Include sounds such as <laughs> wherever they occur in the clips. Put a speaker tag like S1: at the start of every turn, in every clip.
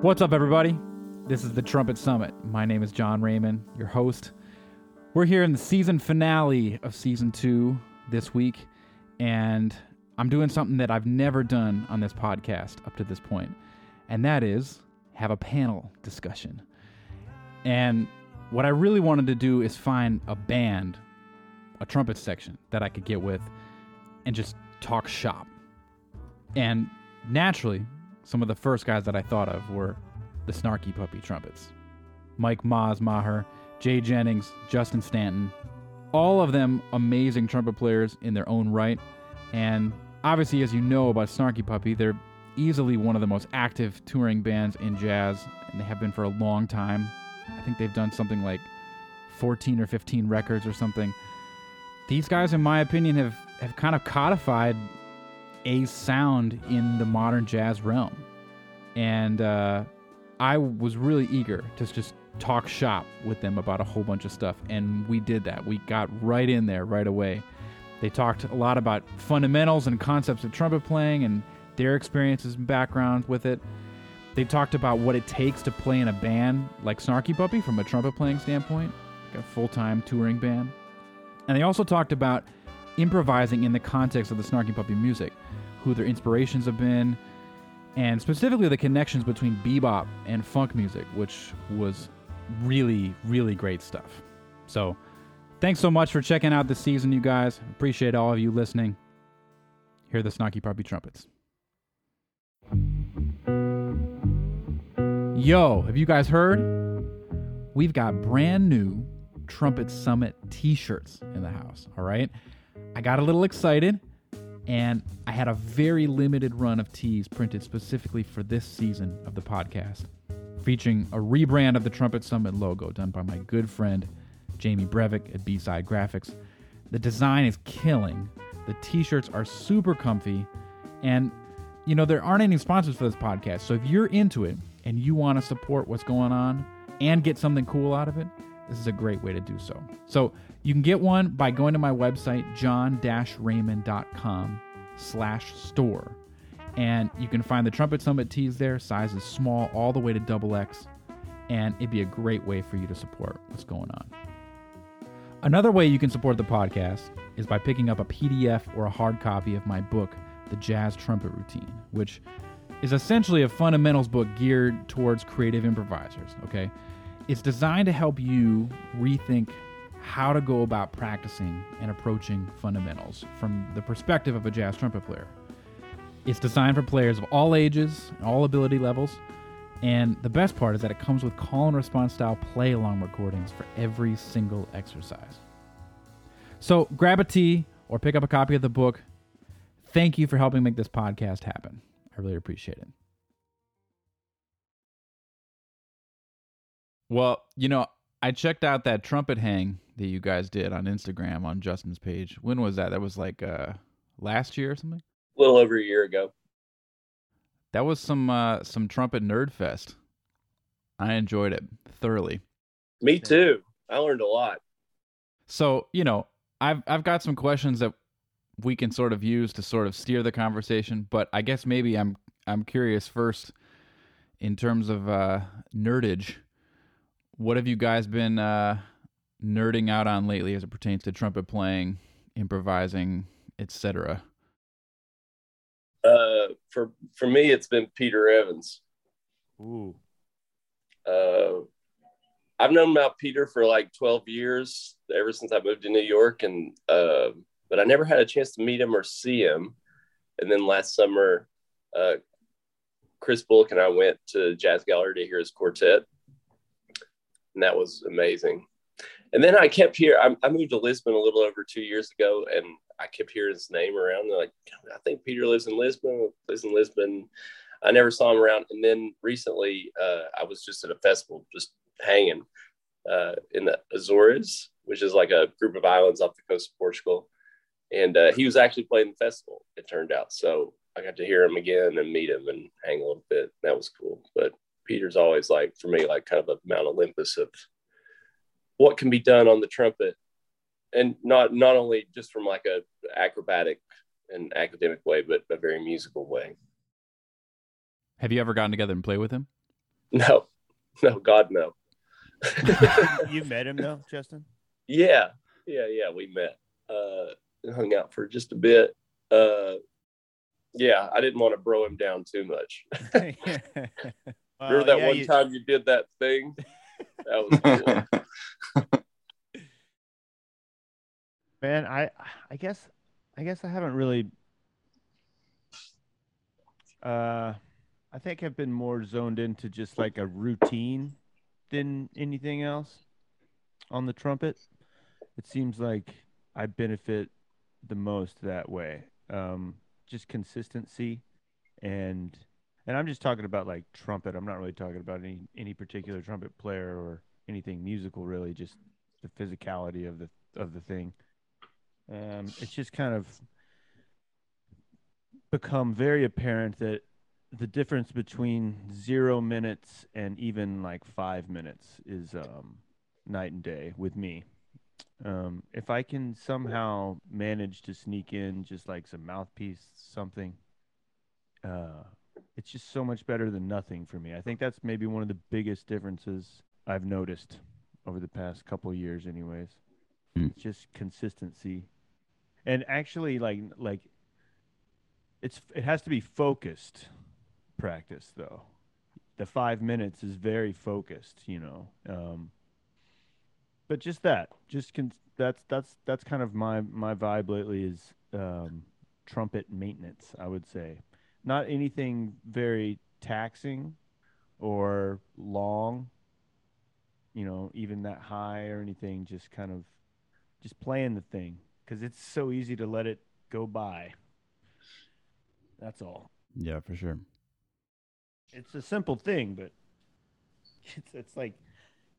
S1: What's up, everybody? This is the Trumpet Summit. My name is John Raymond, your host. We're here in the season finale of season two this week, and I'm doing something that I've never done on this podcast up to this point, and that is have a panel discussion. And what I really wanted to do is find a band, a trumpet section that I could get with and just talk shop. And naturally, some of the first guys that I thought of were the Snarky Puppy Trumpets. Mike Maz Maher, Jay Jennings, Justin Stanton, all of them amazing trumpet players in their own right. And obviously, as you know about Snarky Puppy, they're easily one of the most active touring bands in jazz, and they have been for a long time. I think they've done something like 14 or 15 records or something. These guys, in my opinion, have, have kind of codified a sound in the modern jazz realm. And uh, I was really eager to just talk shop with them about a whole bunch of stuff. And we did that. We got right in there right away. They talked a lot about fundamentals and concepts of trumpet playing and their experiences and backgrounds with it. They talked about what it takes to play in a band like Snarky Puppy from a trumpet playing standpoint, like a full time touring band. And they also talked about improvising in the context of the Snarky Puppy music, who their inspirations have been, and specifically the connections between bebop and funk music, which was really, really great stuff. So, thanks so much for checking out this season, you guys. Appreciate all of you listening. Hear the Snarky Puppy Trumpets. Yo, have you guys heard? We've got brand new Trumpet Summit t shirts in the house, all right? I got a little excited and I had a very limited run of tees printed specifically for this season of the podcast, featuring a rebrand of the Trumpet Summit logo done by my good friend Jamie Brevik at B Side Graphics. The design is killing. The t shirts are super comfy. And, you know, there aren't any sponsors for this podcast. So if you're into it and you want to support what's going on and get something cool out of it, this is a great way to do so. So you can get one by going to my website, john-raymond.com slash store. And you can find the Trumpet Summit tees there, sizes small all the way to double X. And it'd be a great way for you to support what's going on. Another way you can support the podcast is by picking up a PDF or a hard copy of my book, The Jazz Trumpet Routine, which is essentially a fundamentals book geared towards creative improvisers, okay? It's designed to help you rethink how to go about practicing and approaching fundamentals from the perspective of a jazz trumpet player. It's designed for players of all ages, all ability levels, and the best part is that it comes with call and response style play along recordings for every single exercise. So grab a tee or pick up a copy of the book. Thank you for helping make this podcast happen. I really appreciate it. Well, you know, I checked out that trumpet hang that you guys did on Instagram on Justin's page. When was that? That was like uh last year or something?
S2: A little over a year ago.
S1: That was some uh some trumpet nerd fest. I enjoyed it thoroughly.
S2: Me too. I learned a lot.
S1: So, you know, I've I've got some questions that we can sort of use to sort of steer the conversation, but I guess maybe I'm I'm curious first in terms of uh nerdage what have you guys been uh, nerding out on lately as it pertains to trumpet playing, improvising, etc.?
S2: Uh, for for me, it's been Peter Evans.
S1: Ooh.
S2: Uh, I've known about Peter for like 12 years, ever since I moved to New York, and uh, but I never had a chance to meet him or see him. And then last summer, uh, Chris Bullock and I went to Jazz Gallery to hear his quartet, and that was amazing. And then I kept here. I, I, moved to Lisbon a little over two years ago, and I kept hearing his name around. They're like, I think Peter lives in Lisbon. Lives in Lisbon. I never saw him around. And then recently, uh, I was just at a festival, just hanging uh, in the Azores, which is like a group of islands off the coast of Portugal. And uh, he was actually playing the festival. It turned out, so I got to hear him again and meet him and hang a little bit. That was cool. But Peter's always like for me like kind of a Mount Olympus of what can be done on the trumpet, and not not only just from like a acrobatic and academic way, but a very musical way.
S1: Have you ever gotten together and play with him? <laughs>
S2: No, no, God, no. <laughs>
S3: you met him though, Justin?
S2: Yeah, yeah, yeah. We met, uh, hung out for just a bit. Uh, yeah, I didn't want to bro him down too much. <laughs> Remember that yeah, one you... time you did that thing? That was cool. <laughs>
S3: Man, I I guess I guess I haven't really uh I think I've been more zoned into just like a routine than anything else on the trumpet. It seems like I benefit the most that way. Um, just consistency and and I'm just talking about like trumpet. I'm not really talking about any any particular trumpet player or anything musical really, just the physicality of the of the thing. Um, it's just kind of become very apparent that the difference between zero minutes and even like five minutes is um, night and day with me. Um, if I can somehow manage to sneak in just like some mouthpiece, something, uh, it's just so much better than nothing for me. I think that's maybe one of the biggest differences I've noticed over the past couple years, anyways. Mm. Just consistency, and actually, like like it's it has to be focused practice though. The five minutes is very focused, you know. Um, but just that, just con- that's that's that's kind of my my vibe lately is um, trumpet maintenance. I would say, not anything very taxing or long. You know, even that high or anything. Just kind of just playing the thing because it's so easy to let it go by. That's all.
S1: Yeah, for sure
S3: it's a simple thing, but <laughs> it's it's like,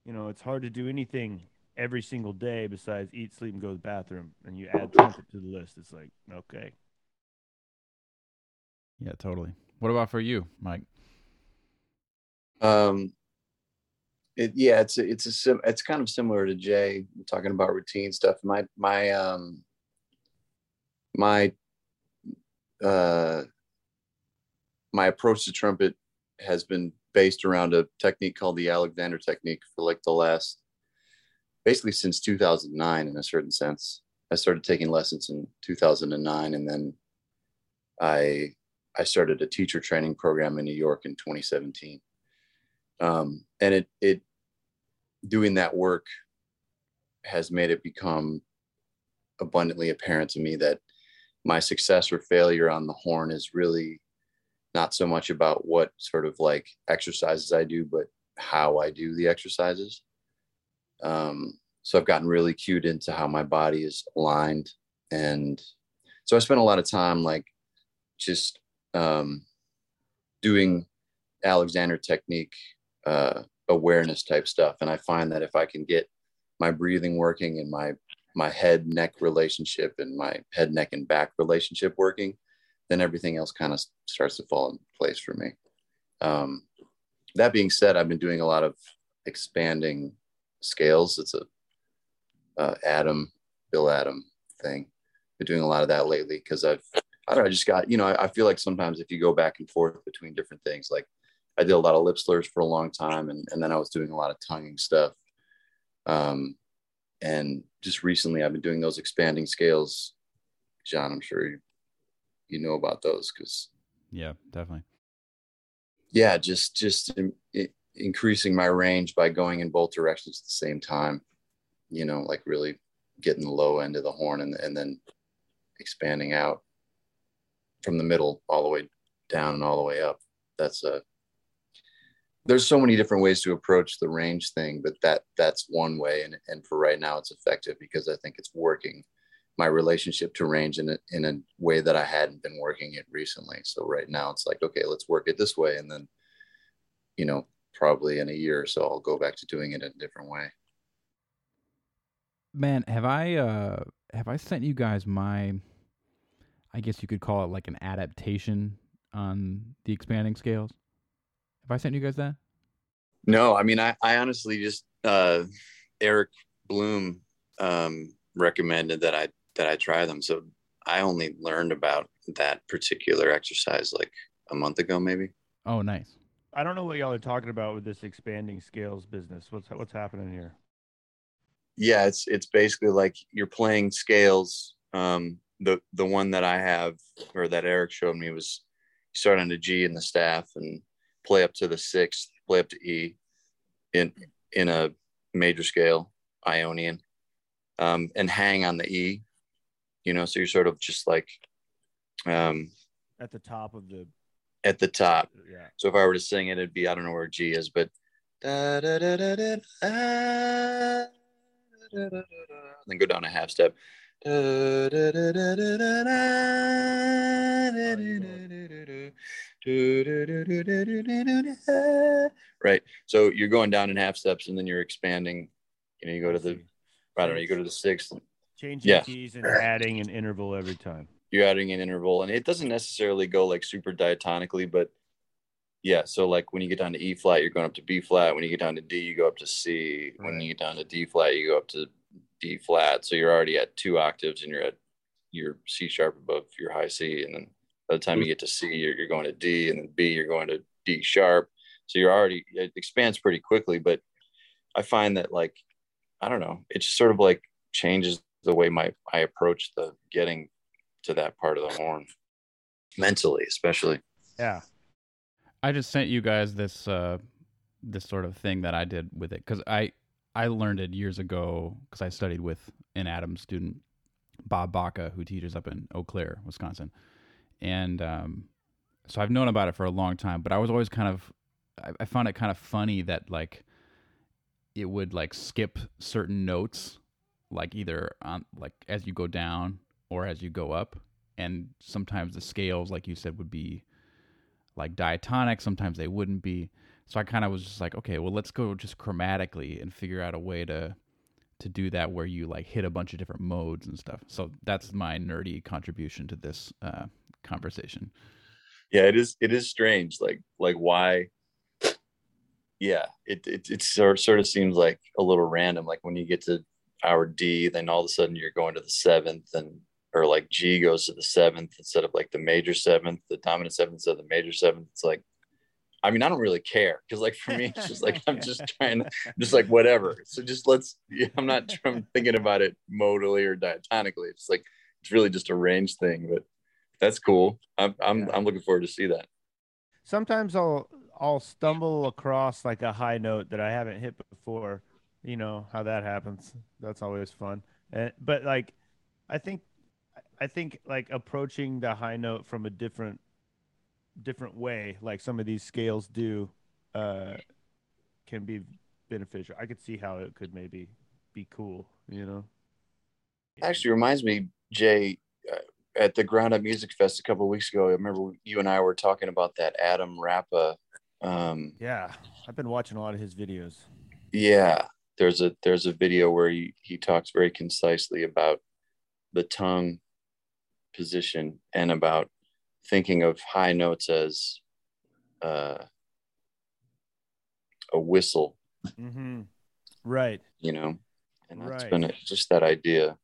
S3: you know, it's hard to do anything every single day besides eat, sleep, and go to the bathroom, and you add trumpet to the list. It's like, okay.
S1: Yeah, totally. What about for you, Mike?
S4: Um, it, yeah, it's a, it's a sim, it's kind of similar to Jay talking about routine stuff. My my um my uh my approach to trumpet has been based around a technique called the Alexander technique for like the last basically since 2009 in a certain sense. I started taking lessons in 2009 and then I I started a teacher training program in New York in 2017. Um, and it it doing that work has made it become abundantly apparent to me that my success or failure on the horn is really not so much about what sort of like exercises I do, but how I do the exercises. Um, so I've gotten really cued into how my body is aligned. And so I spent a lot of time like just um, doing Alexander technique uh, awareness type stuff. And I find that if I can get my breathing working and my my head neck relationship and my head neck and back relationship working, then everything else kind of starts to fall in place for me. Um, that being said, I've been doing a lot of expanding scales. It's a uh, Adam, Bill Adam thing. Been doing a lot of that lately because I've I don't know, I just got, you know, I, I, feel like sometimes if you go back and forth between different things, like I did a lot of lip slurs for a long time and, and then I was doing a lot of tonguing stuff. Um, and just recently I've been doing those expanding scales. John, I'm sure you you know about those because
S1: yeah definitely
S4: yeah just just in, in, increasing my range by going in both directions at the same time you know like really getting the low end of the horn and, and then expanding out from the middle all the way down and all the way up that's a there's so many different ways to approach the range thing but that that's one way and, and for right now it's effective because i think it's working my relationship to range in a, in a way that I hadn't been working it recently. So right now it's like, okay, let's work it this way. And then, you know, probably in a year or so, I'll go back to doing it in a different way.
S1: Man, have I, uh, have I sent you guys my, I guess you could call it like an adaptation on the expanding scales? Have I sent you guys that?
S4: No, I mean, I, I honestly just, uh, Eric Bloom, um, recommended that I that I try them. So I only learned about that particular exercise like a month ago, maybe.
S1: Oh, nice.
S3: I don't know what y'all are talking about with this expanding scales business. What's what's happening here?
S4: Yeah, it's it's basically like you're playing scales. Um, the the one that I have or that Eric showed me was you start on the G in the staff and play up to the sixth, play up to E in in a major scale, Ionian, um, and hang on the E. You know, so you're sort of just like um,
S3: At the top of the
S4: at the top.
S3: yeah.
S4: So if I were to sing it, it'd be I don't know where G is, but da, da, da, da, da, ah, da, da, da, da, then go down a half step. Right. So you're going down in half steps and then you're expanding. You know, you go to the, I don't know, you go to the sixth.
S3: Changing
S4: yeah.
S3: keys and adding an interval every time.
S4: You're adding an interval and it doesn't necessarily go like super diatonically, but yeah. So like when you get down to E flat, you're going up to B flat. When you get down to D, you go up to C. When you get down to D flat, you go up to d flat so you're already at two octaves and you're at your c sharp above your high c and then by the time you get to c you're, you're going to d and then b you're going to d sharp. So you're already it expands pretty quickly but i find that like i don't know it just sort of like changes the way my i approach the getting to that part of the horn mentally especially.
S3: Yeah.
S1: I just sent you guys this uh this sort of thing that I did with it cuz I I learned it years ago cuz I studied with an Adams student Bob Baca who teaches up in Eau Claire, Wisconsin. And um so I've known about it for a long time, but I was always kind of I, I found it kind of funny that like it would like skip certain notes like either on like as you go down or as you go up and sometimes the scales like you said would be like diatonic sometimes they wouldn't be so i kind of was just like okay well let's go just chromatically and figure out a way to to do that where you like hit a bunch of different modes and stuff. So that's my nerdy contribution to this uh, conversation.
S4: Yeah it is it is strange like like why yeah it it, it sort, of seems like a little random like when you get to our d then all of a sudden you're going to the seventh and or like g goes to the seventh instead of like the major seventh the dominant seventh instead of the major seventh. It's like i mean i don't really care because like for me it's just like i'm just <laughs> trying to just like whatever so just let's i'm not I'm thinking about it modally or diatonically it's like it's really just a range thing but that's cool i'm i'm,
S3: Yeah.
S4: I'm looking forward to see that
S3: Sometimes I'll I'll stumble across like a high note that I haven't hit before. You know how that happens. That's always fun. Uh, but like, I think I think like approaching the high note from a different different way, like some of these scales do, uh, can be beneficial. I could see how it could maybe be cool. You know.
S4: actually reminds me jay uh, at the ground up music fest a couple weeks ago i remember you and i were talking about that adam rapa um
S3: Yeah, I've been watching a lot of his videos.
S4: yeah there's a there's a video where he, he talks very concisely about the tongue position and about thinking of high notes as uh, a whistle
S3: Mm-hmm. Right.
S4: you know and that's
S3: Right.
S4: been a, just that idea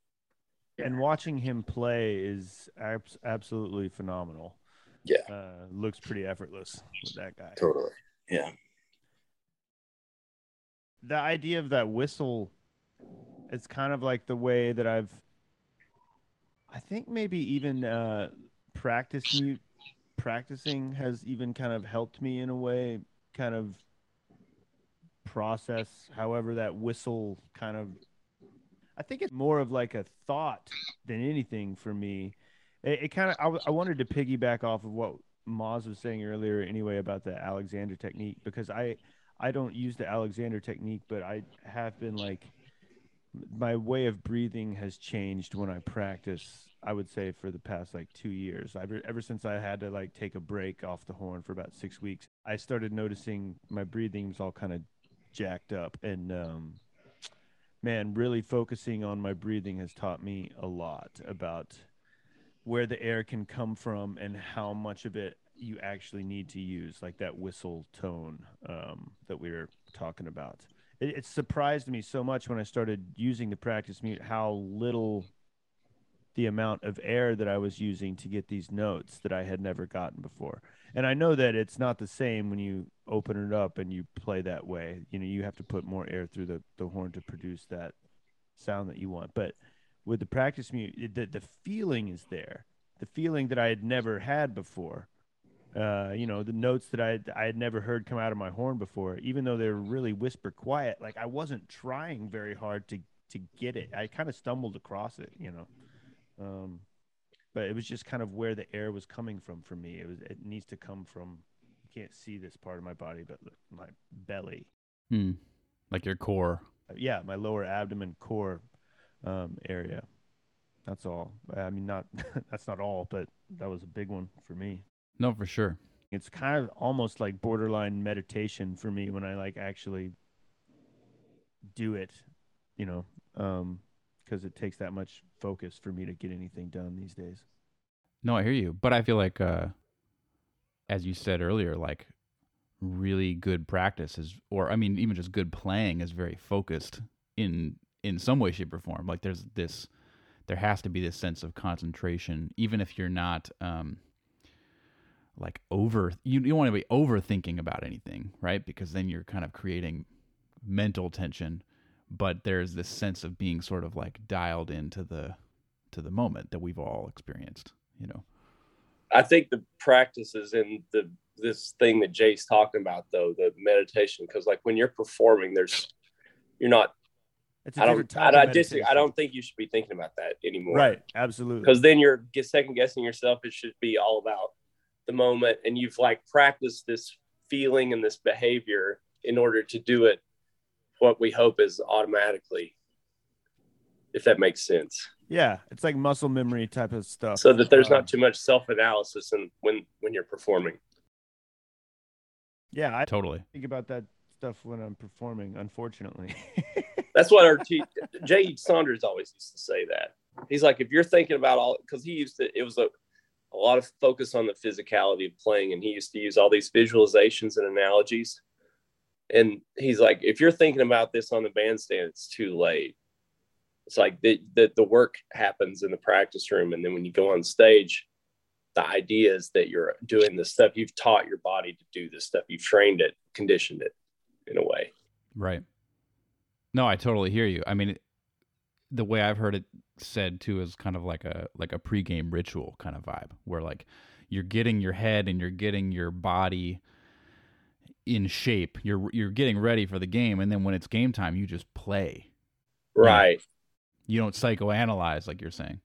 S3: and watching him play is abs- absolutely phenomenal.
S4: Yeah.
S3: uh, looks pretty effortless with that guy.
S4: totally yeah
S3: The idea of that whistle, it's kind of like the way that I've, I think maybe even uh, practice practicing has even kind of helped me in a way, kind of process however that whistle kind of I think it's more of like a thought than anything for me. It, it kind of I, I, wanted to piggyback off of what Maz was saying earlier anyway about the Alexander technique because I I don't use the Alexander technique, but I have been like my way of breathing has changed when I practice. I would say for the past like two years, ever ever since I had to like take a break off the horn for about six weeks, I started noticing my breathing was all kind of jacked up and um, man, really focusing on my breathing has taught me a lot about where the air can come from and how much of it you actually need to use, like that whistle tone um, that we were talking about. It, it surprised me so much when I started using the practice mute how little the amount of air that I was using to get these notes that I had never gotten before. And I know that it's not the same when you open it up and you play that way. You know, you have to put more air through the, the horn to produce that sound that you want. But with the practice mute, the, the feeling is there. The feeling that I had never had before. Uh, you know, the notes that I I had never heard come out of my horn before, even though they're really whisper quiet. Like I wasn't trying very hard to to get it. I kind of stumbled across it, you know. Um, but it was just kind of where the air was coming from for me. It was it needs to come from. You can't see this part of my body, but my belly.
S1: Hmm. Like your core.
S3: Uh, yeah, my lower abdomen core um, area. That's all. I mean, not <laughs> that's not all, but that was a big one for me.
S1: No, for sure.
S3: It's kind of almost like borderline meditation for me when I like actually do it, you know, um, because it takes that much focus for me to get anything done these days.
S1: No, I hear you, but I feel like, uh, as you said earlier, like really good practice is, or I mean, even just good playing is very focused in in some way, shape, or form. Like there's this, there has to be this sense of concentration, even if you're not. Um, like over you, you don't want to be overthinking about anything right because then you're kind of creating mental tension but there's this sense of being sort of like dialed into the to the moment that we've all experienced you know
S2: i think the practices is in the this thing that jay's talking about though the meditation because like when you're performing there's you're not I don't. I, I, dis- I don't think you should be thinking about that anymore.
S3: Right. Absolutely.
S2: Because then you're second guessing yourself. It should be all about the moment, and you've like practiced this feeling and this behavior in order to do it what we hope is automatically, if that makes sense.
S3: Yeah, it's like muscle memory type of stuff.
S2: So that there's uh, not too much self analysis and when when you're performing.
S3: Yeah, I
S1: totally
S3: think about that stuff when I'm performing. Unfortunately, <laughs>
S2: that's what our te- Jay Saunders always used to say. That he's like, if you're thinking about all, because he used to, it was a a lot of focus on the physicality of playing, and he used to use all these visualizations and analogies and he's like, if you're thinking about this on the bandstand, it's too late. It's like the, the, the work happens in the practice room. And then when you go on stage, the idea is that you're doing the stuff you've taught your body to do this stuff. You've trained it, conditioned it in a way.
S1: Right. No, I totally hear you. I mean, the way I've heard it said too is kind of like a like a pregame ritual kind of vibe, where like you're getting your head and you're getting your body in shape. You're you're getting ready for the game, and then when it's game time, you just play.
S2: Right.
S1: You, don't psychoanalyze like you're saying.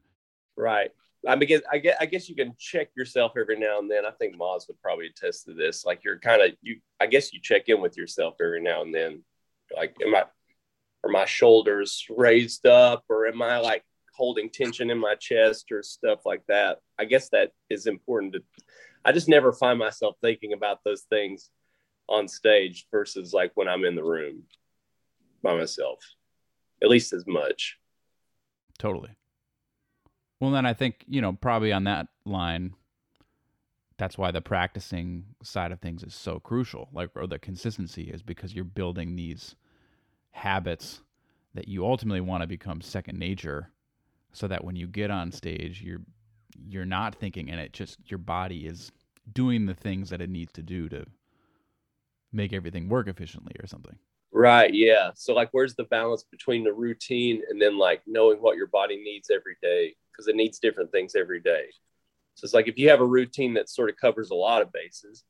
S2: Right. I mean, I guess I guess you can check yourself every now and then. I think Maz would probably attest to this. Like you're kind of you. I guess you check in with yourself every now and then. Like, am I are my shoulders raised up, or am I like holding tension in my chest or stuff like that? I guess that is important to. I just never find myself thinking about those things on stage versus like when I'm in the room by myself, at least as much.
S1: Totally. Well, then I think, you know, probably on that line, that's why the practicing side of things is so crucial, like, or the consistency is because you're building these habits that you ultimately want to become second nature so that when you get on stage, you're, you're not thinking and it just, your body is doing the things that it needs to do to make everything work efficiently or something.
S2: Right. Yeah. So like, where's the balance between the routine and then like knowing what your body needs every day? Because it needs different things every day. So it's like if you have a routine that sort of covers a lot of bases,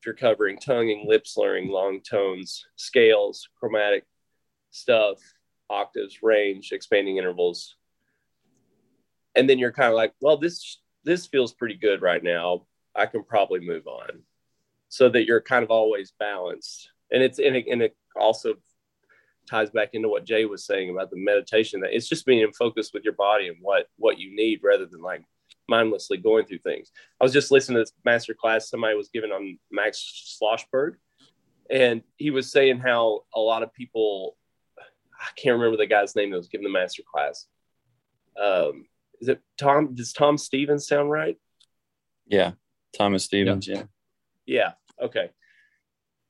S2: if you're covering tonguing, lip slurring, long tones, scales, chromatic stuff, octaves, range, expanding intervals, and then you're kind of like, well, this this feels pretty good right now. I can probably move on so that you're kind of always balanced. And it's and it, and it also ties back into what Jay was saying about the meditation that it's just being in focus with your body and what what you need rather than like mindlessly going through things. I was just listening to this master class somebody was giving on Max Schlossberg, and he was saying how a lot of people I can't remember the guy's name that was giving the master class. Um, is it Tom? Does Tom Stevens sound right?
S4: Yeah, Thomas Stevens. Yeah.
S2: Yeah. Okay.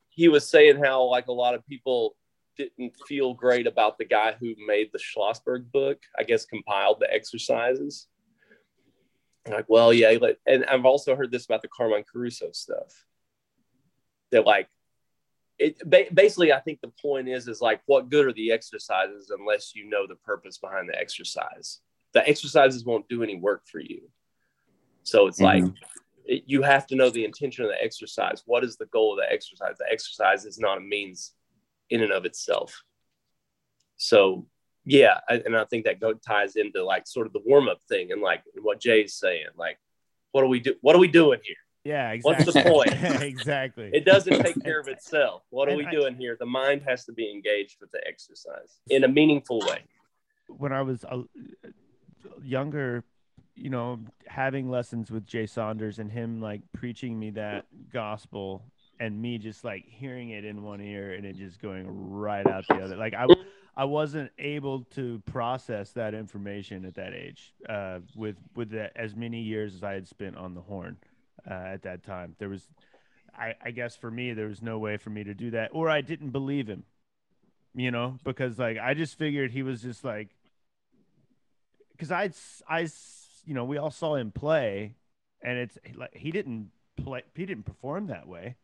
S2: He was saying how like a lot of people didn't feel great about the guy who made the Schlossberg book, I guess compiled the exercises. like, well, yeah, and I've also heard this about the Carmine Caruso stuff. That like, it basically, I think the point is, is like, what good are the exercises unless you know the purpose behind the exercise? The exercises won't do any work for you. So it's mm-hmm. like it, you have to know the intention of the exercise. What is the goal of the exercise? The exercise is not a means in and of itself. So yeah, I, and I think that go, ties into like sort of the warm up thing and like what Jay's saying. Like, what do we do? What are we doing here?
S3: Yeah, exactly.
S2: What's the point? <laughs>
S3: exactly.
S2: It doesn't take care of itself. What are we doing here? The mind has to be engaged with the exercise in a meaningful way.
S3: When I was a, younger, you know, having lessons with Jay Saunders and him like preaching me that gospel and me just like hearing it in one ear and it just going right out the other. Like I I wasn't able to process that information at that age, uh, with with the, as many years as I had spent on the horn uh, at that time. There was, I, I guess for me, there was no way for me to do that, or I didn't believe him, you know, because like I just figured he was just like, because I I you know we all saw him play, and it's like he didn't play, he didn't perform that way.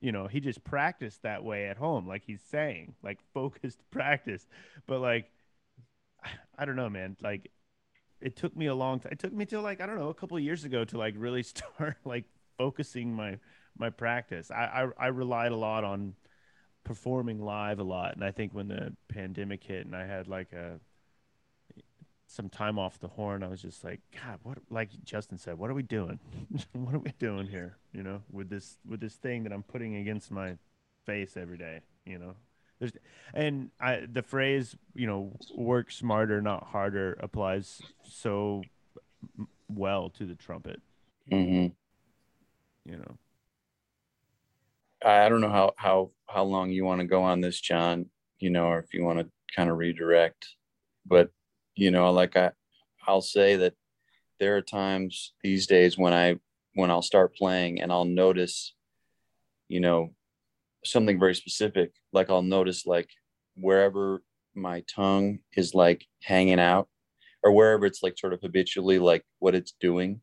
S3: You know he just practiced that way at home like he's saying like <laughs> focused practice. But like i don't know man. Like it took me a long time it took me till like i don't know a couple years ago to like really <laughs> start like focusing my my practice. I, I i relied a lot on performing live a lot and i think when the pandemic hit and i had like a some time off the horn, I was just like, God, what? Like Justin said, what are we doing? <laughs> what are we doing here? You know, with this with this thing that I'm putting against my face every day. You know, there's and I the phrase you know work smarter, not harder applies so well to the trumpet.
S4: Mm-hmm.
S3: You know,
S4: I don't know how how how long you want to go on this, John. You know, or if you want to kind of redirect, but you know like i i'll say that there are times these days when i when i'll start playing and i'll notice you know something very specific. Like i'll notice like wherever my tongue is like hanging out or wherever it's like sort of habitually like what it's doing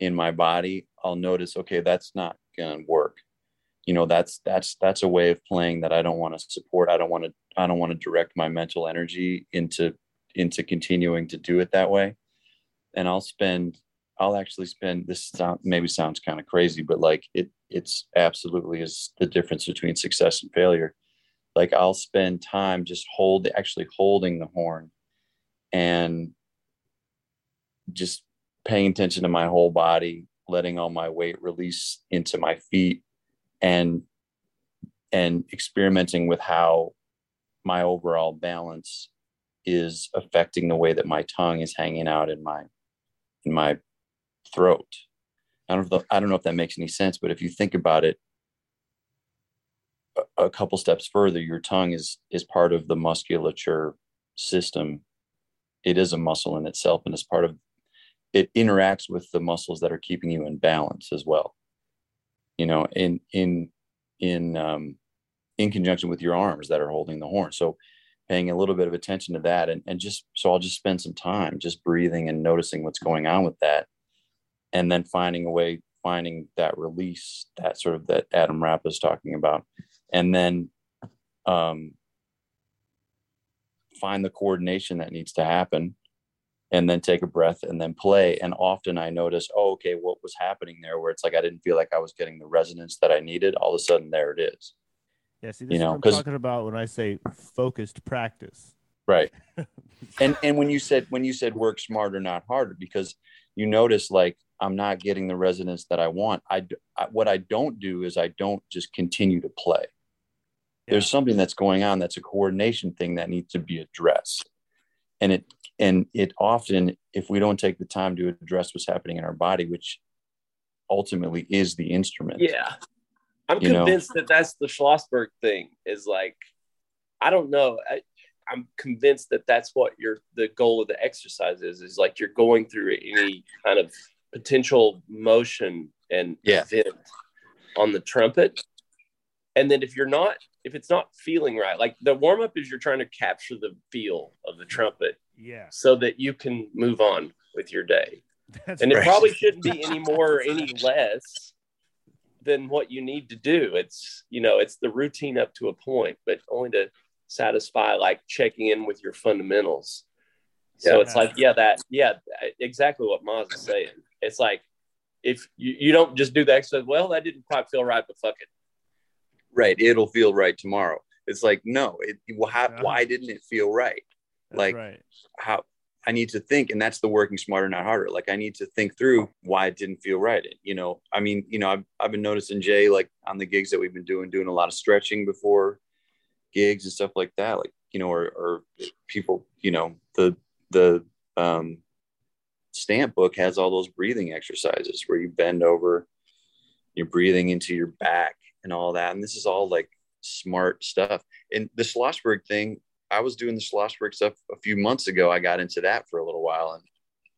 S4: in my body i'll notice okay that's not gonna work. You know that's that's that's a way of playing that i don't want to support. I don't want to i don't want to direct my mental energy into into continuing to do it that way. And i'll spend i'll actually spend this sound, maybe sounds kind of crazy but like it it's absolutely is the difference between success and failure. Like i'll spend time just hold actually holding the horn and just paying attention to my whole body letting all my weight release into my feet and and experimenting with how my overall balance is affecting the way that my tongue is hanging out in my in my throat. I don't know if the, I don't know if that makes any sense, but if you think about it a, a couple steps further, your tongue is is part of the musculature system. It is a muscle in itself, and it's part of it interacts with the muscles that are keeping you in balance as well. You know, in in in um, in conjunction with your arms that are holding the horn. So paying a little bit of attention to that and, and just so i'll just spend some time just breathing and noticing what's going on with that. And then finding a way finding that release that sort of that adam rapp is talking about. And then um, find the coordination that needs to happen and then take a breath and then play. And often i notice oh okay what was happening there where it's like i didn't feel like i was getting the resonance that i needed. All of a sudden there it is
S3: yeah, see, this you know, is what I'm talking about when I say focused practice.
S4: Right. <laughs> and and when you said when you said work smarter, not harder, because you notice like I'm not getting the resonance that I want. I, I what I don't do is I don't just continue to play. Yeah. There's something that's going on that's a coordination thing that needs to be addressed. And it and it often, if we don't take the time to address what's happening in our body, which ultimately is the instrument.
S2: Yeah. I'm convinced know? that that's the Schlossberg thing. Is like, I don't know. I, I'm convinced that that's what your the goal of the exercise is. Is like you're going through any kind of potential motion and
S4: yeah.
S2: event on the trumpet, and then if you're not, if it's not feeling right, like the warm up is you're trying to capture the feel of the trumpet,
S3: yeah,
S2: so that you can move on with your day.
S3: That's
S2: and it probably shouldn't be <laughs> any more or any less than what you need to do it's you know it's the routine up to a point but only to satisfy like checking in with your fundamentals so
S4: Yeah.
S2: it's like yeah that yeah exactly what Maz is saying it's like if you, you don't just do the exercise well that didn't quite feel right but fuck it
S4: right it'll feel right tomorrow it's like no it well, how,
S3: Yeah.
S4: why didn't it feel right
S3: That's
S4: like-
S3: right.
S4: how I need to think, and that's the working smarter, not harder. Like I need to think through why it didn't feel right. You know, I mean, you know, I've, I've been noticing Jay like on the gigs that we've been doing, doing a lot of stretching before gigs and stuff like that. Like, you know, or, or people, you know, the the um stamp book has all those breathing exercises where you bend over, you're breathing into your back and all that. And this is all like smart stuff. And the Schlossberg thing, I was doing the Schlossberg stuff a few months ago. I got into that for a little while, and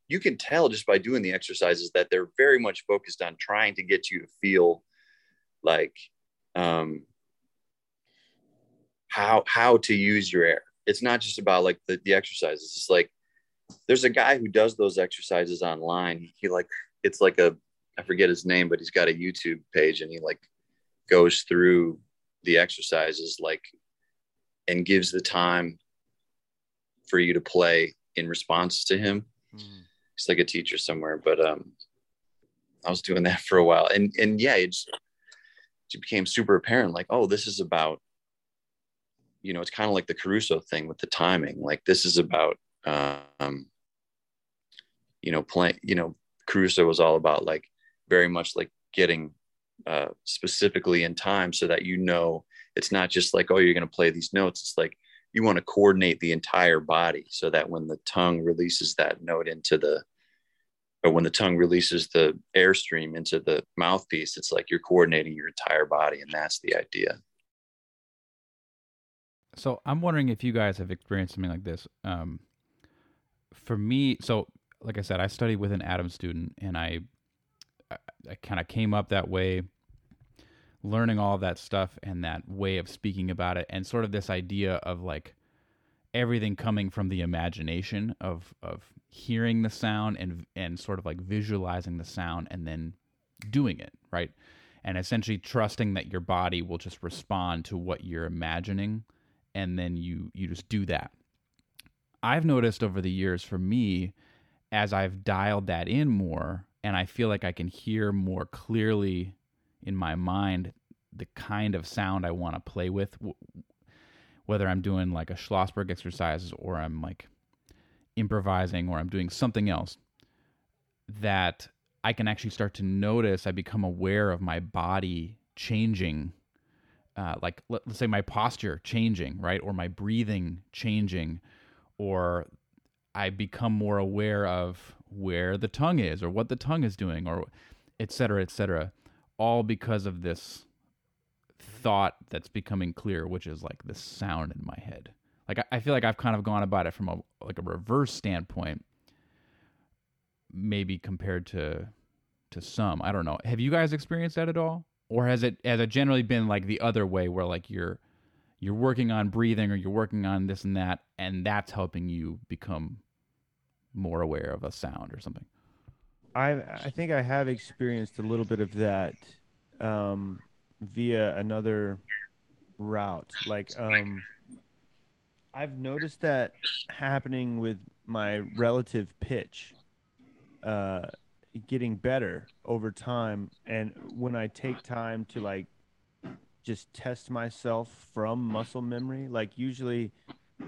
S4: you can tell just by doing the exercises that they're very much focused on trying to get you to feel like um, how how to use your air. It's not just about like the, the exercises. It's like there's a guy who does those exercises online. He like it's like a I forget his name, but he's got a YouTube page and he like goes through the exercises like and gives the time for you to play in response to him.
S3: Mm.
S4: He's like a teacher somewhere, but um, I was doing that <laughs> for a while, and and yeah, it just, it became super apparent. Like, oh, this is about, you know, it's kind of like the Caruso thing with the timing. Like, this is about, um, you know, playing. You know, Caruso was all about like very much like getting uh, specifically in time so that you know it's not just like oh you're going to play these notes it's like you want to coordinate the entire body so that when the tongue releases that note into the or when the tongue releases the airstream into the mouthpiece it's like you're coordinating your entire body and that's the idea
S1: So I'm wondering if you guys have experienced something like this. Um, for me, so like I said, I studied with an Adam student, and I, I, I kind of came up that way, learning all that stuff and that way of speaking about it, and sort of this idea of like everything coming from the imagination of of hearing the sound and and sort of like visualizing the sound and then doing it right? And essentially trusting that your body will just respond to what you're imagining and then you you just do that. I've noticed over the years for me as i've dialed that in more and i feel like i can hear more clearly in my mind the kind of sound i want to play with whether i'm doing like a schlossberg exercises or i'm like improvising or i'm doing something else that i can actually start to notice i become aware of my body changing uh, like let, us say my posture changing, right, or my breathing changing, or I become more aware of where the tongue is or what the tongue is doing, or et cetera, et cetera, all because of this thought that's becoming clear, which is like the sound in my head. Like I, I feel like I've kind of gone about it from a like a reverse standpoint, maybe compared to to some. I don't know. Have you guys experienced that at all? or has it has it generally been like the other way where like you're you're working on breathing or you're working on this and that and that's helping you become more aware of a sound or something
S3: I I think I have experienced a little bit of that um, via another route. Like um, I've noticed that happening with my relative pitch, uh, getting better over time, and when I take time to like just test myself from muscle memory, like usually.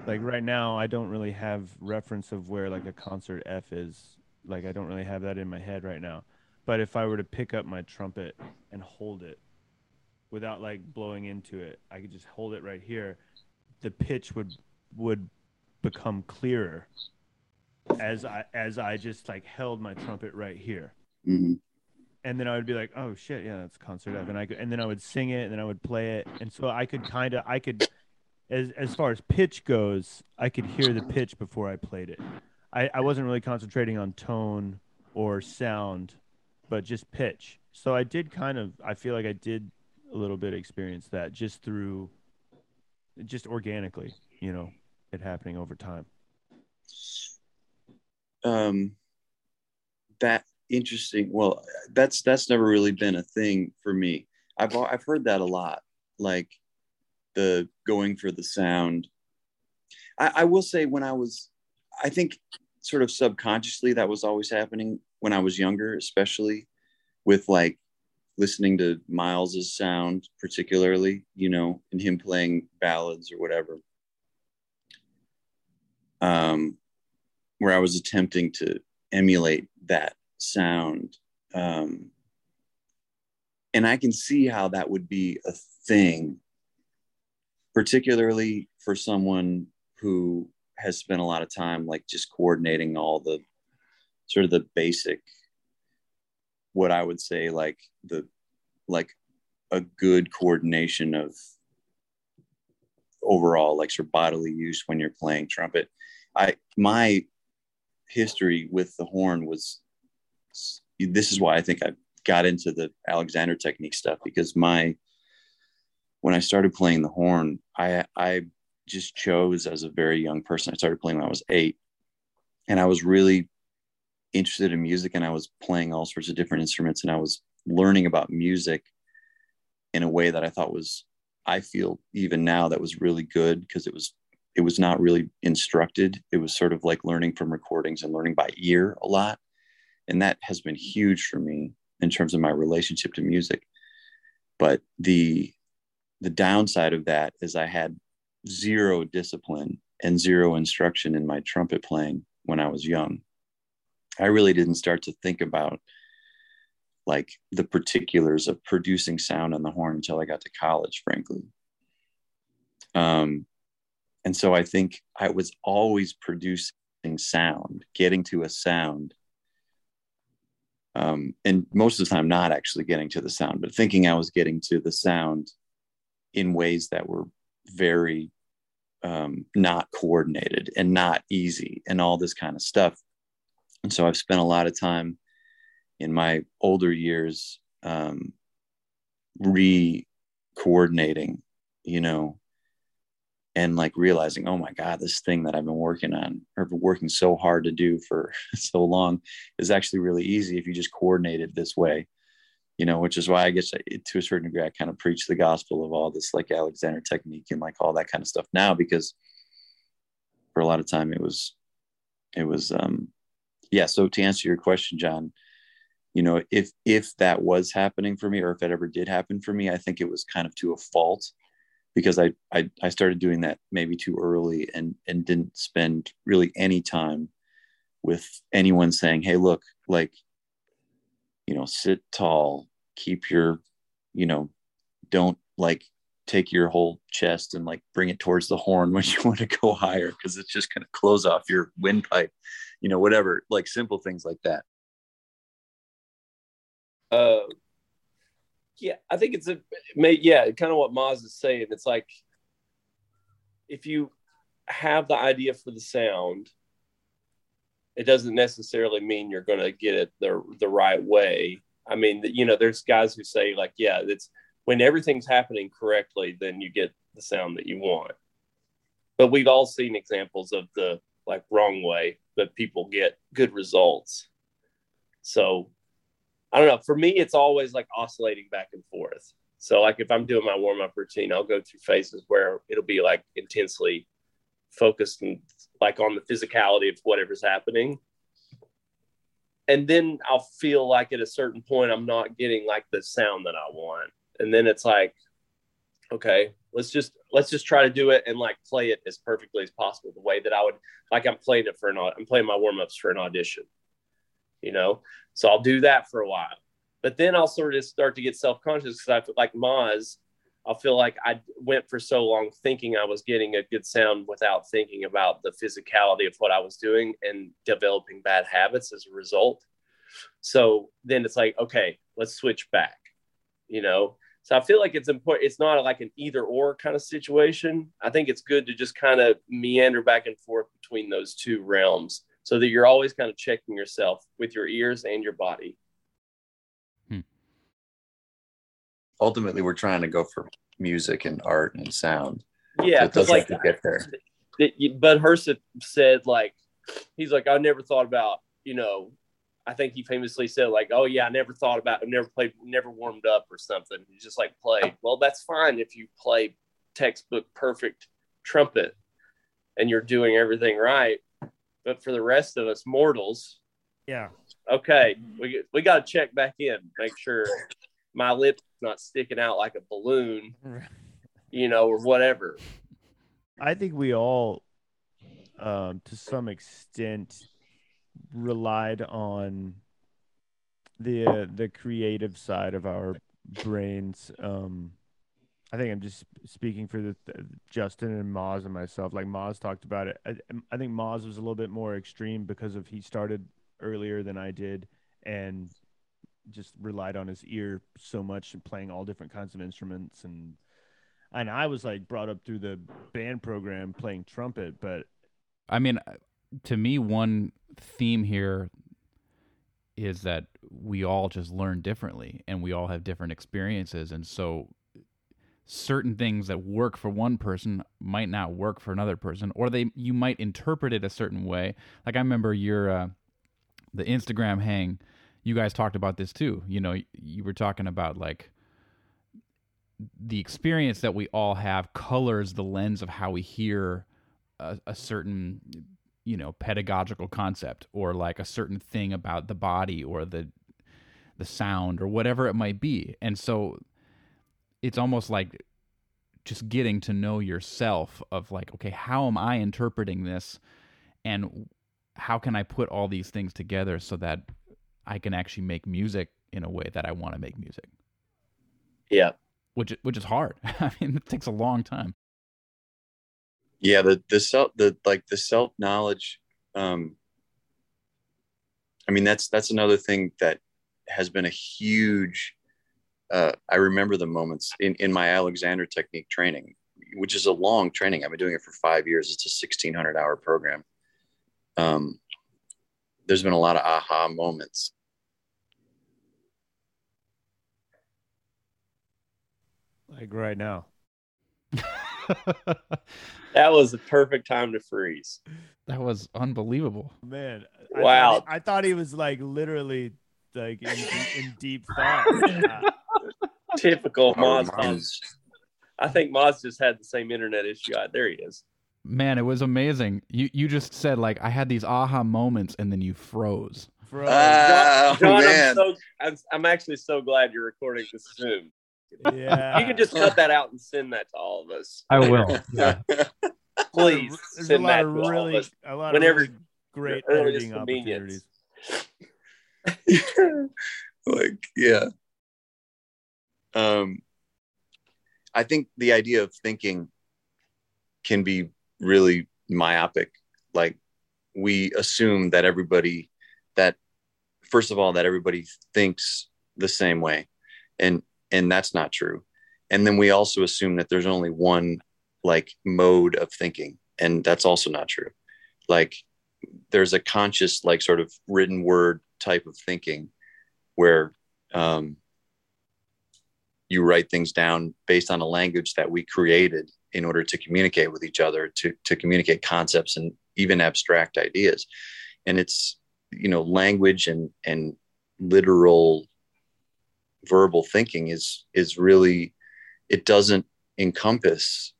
S3: Like right now, I don't really have reference of where like a concert F is like I don't really have that in my head right now. But if I were to pick up my trumpet and hold it without like blowing into it, I could just hold it right here. The pitch would would become clearer as I as I just like held my trumpet right here.
S4: Mhm.
S3: And then I would be like, "Oh shit, yeah, that's concert F." And I could, and then I would sing it, and then I would play it, and so I could kind of, I could, as as far as pitch goes, I could hear the pitch before I played it. I, I wasn't really concentrating on tone or sound, but just pitch. So I did kind of I feel like I did a little bit experience that just through just organically, you know, it happening over time.
S4: um that interesting. Well, that's that's never really been a thing for me. I've I've heard that a lot, like the going for the sound. I, I will say when I was, I think sort of subconsciously that was always happening when I was younger, especially with like listening to Miles's sound, particularly, you know, and him playing ballads or whatever. Um, where I was attempting to emulate that sound. Um, and I can see how that would be a thing, particularly for someone who has spent a lot of time like just coordinating all the sort of the basic what I would say like the like a good coordination of overall like sort of bodily use when you're playing trumpet. I my history with the horn was this is why I think I got into the Alexander technique stuff because my when I started playing the horn, I I just chose as a very young person. I started playing when I was eight, and I was really interested in music, and I was playing all sorts of different instruments, and I was learning about music in a way that I thought was I feel even now that was really good because it was it was not really instructed. It was sort of like learning from recordings and learning by ear a lot. And that has been huge for me in terms of my relationship to music. But the the downside of that is I had zero discipline and zero instruction in my trumpet playing when I was young. I really didn't start to think about like the particulars of producing sound on the horn until I got to college, frankly. Um, and so I think I was always producing sound, getting to a sound. Um, and most of the time, not actually getting to the sound, but thinking I was getting to the sound in ways that were very um, not coordinated and not easy and all this kind of stuff. And so I've spent a lot of time in my older years um, re coordinating, you know, and like realizing, oh my God, this thing that I've been working on or working so hard to do for <laughs> so long is actually really easy if you just coordinate it this way, you know, which is why I guess I, to a certain degree, I kind of preach the gospel of all this like Alexander technique and like all that kind of stuff now, because for a lot of time it was, it was, um, yeah. So to answer your question, John, you know, if, if that was happening for me or if it ever did happen for me, I think it was kind of to a fault because I, I, I started doing that maybe too early and and didn't spend really any time with anyone saying, "Hey, look, like, you know, sit tall, keep your, you know, don't like take your whole chest and like bring it towards the horn <laughs> when you want to go higher because it's just going to close off your windpipe, you know, whatever, like simple things like that."
S2: Uh, yeah, I think it's a yeah, kind of what Maz is saying. It's like if you have the idea for the sound, it doesn't necessarily mean you're going to get it the the right way. I mean, you know, there's guys who say like, yeah, it's when everything's happening correctly, then you get the sound that you want. But we've all seen examples of the like wrong way, but people get good results. So I don't know. For me, it's always like oscillating back and forth. So, like if I'm doing my warm up routine, I'll go through phases where it'll be like intensely focused and like on the physicality of whatever's happening. And then I'll feel like at a certain point, I'm not getting like the sound that I want. And then it's like, okay, let's just let's just try to do it and like play it as perfectly as possible the way that I would like I'm playing it for an I'm playing my warm ups for an audition you know? So I'll do that for a while. But then I'll sort of start to get self conscious because I feel like Maz, I'll feel like I went for so long thinking I was getting a good sound without thinking about the physicality of what I was doing and developing bad habits as a result. So then it's like, okay, let's switch back, you know? So I feel like it's important. It's not like an either or kind of situation. I think it's good to just kind of meander back and forth between those two realms so that you're always kind of checking yourself with your ears and your body.
S4: Ultimately, we're trying to go for music and art and sound.
S2: Yeah,
S4: so
S2: like
S4: to get there.
S2: But Hurst said, like, he's like, I never thought about, you know, I think he famously said like, "Oh yeah, I never thought about, I never played, never warmed up or something." He's just like played Well, that's fine if you play textbook perfect trumpet and you're doing everything right. But for the rest of us mortals,
S3: Yeah.
S2: okay, we we got to check back in, make sure my lip's not sticking out like a balloon, you know, or whatever.
S3: I think we all, um, to some extent, relied on the uh, the creative side of our brains. Um, I think I'm just speaking for the, the Justin and Maz and myself. Like Maz talked about it. I, I think Maz was a little bit more extreme because of he started earlier than I did, and just relied on his ear so much and playing all different kinds of instruments and and I was like brought up through the band program playing trumpet, but
S1: I mean, to me, one theme here is that we all just learn differently and we all have different experiences. And so certain things that work for one person might not work for another person, or they you might interpret it a certain way. Like I remember your uh, the Instagram hang, you guys talked about this too. You know, you were talking about like the experience that we all have colors the lens of how we hear a, a certain you know pedagogical concept or like a certain thing about the body or the the sound or whatever it might be and so it's almost like just getting to know yourself of like okay how am i interpreting this and how can i put all these things together so that i can actually make music in a way that i want to make music.
S2: Yeah.
S1: which which is hard. <laughs> I mean it takes a long time.
S4: Yeah the the self the like the self knowledge um i mean that's that's another thing that has been a huge uh i remember the moments in in my alexander technique training which is a long training. I've been doing it for five years. It's a 1600 hour program. Um there's been a lot of aha moments
S3: like right now. <laughs> <laughs>
S2: That was the perfect time to freeze.
S1: that was unbelievable
S3: Man, I
S2: Wow.
S3: Thought he, I thought he was like literally like in, in deep thought. Uh, <laughs>
S2: Typical
S4: Our
S2: Maz.
S4: minds-
S2: I think Maz just had the same internet issue. There he is.
S1: Man, it was amazing. You you just said like I had these aha moments and then you froze.
S3: bro,
S4: Ah,
S2: John, I'm
S4: man.
S2: so I'm, I'm actually so glad you're recording this Zoom.
S3: yeah.
S2: You can just cut that out and send that to all of us.
S1: I will. Yeah. <laughs>
S2: Please
S3: There's a
S2: send
S3: lot
S2: that
S3: of
S2: to all
S3: really,
S2: of us.
S3: a lot
S2: whenever
S3: of really great editing opportunities. <laughs>
S4: like yeah um i think the idea of thinking can be really myopic. Like we assume that everybody that first of all that everybody thinks the same way. And and that's not true. And then we also assume that there's only one like mode of thinking. And that's also not true. Like there's a conscious like sort of written word type of thinking where um, you write things down based on a language that we created in order to communicate with each other to to communicate concepts and even abstract ideas. And it's you know language and and literal verbal thinking is is really it doesn't encompass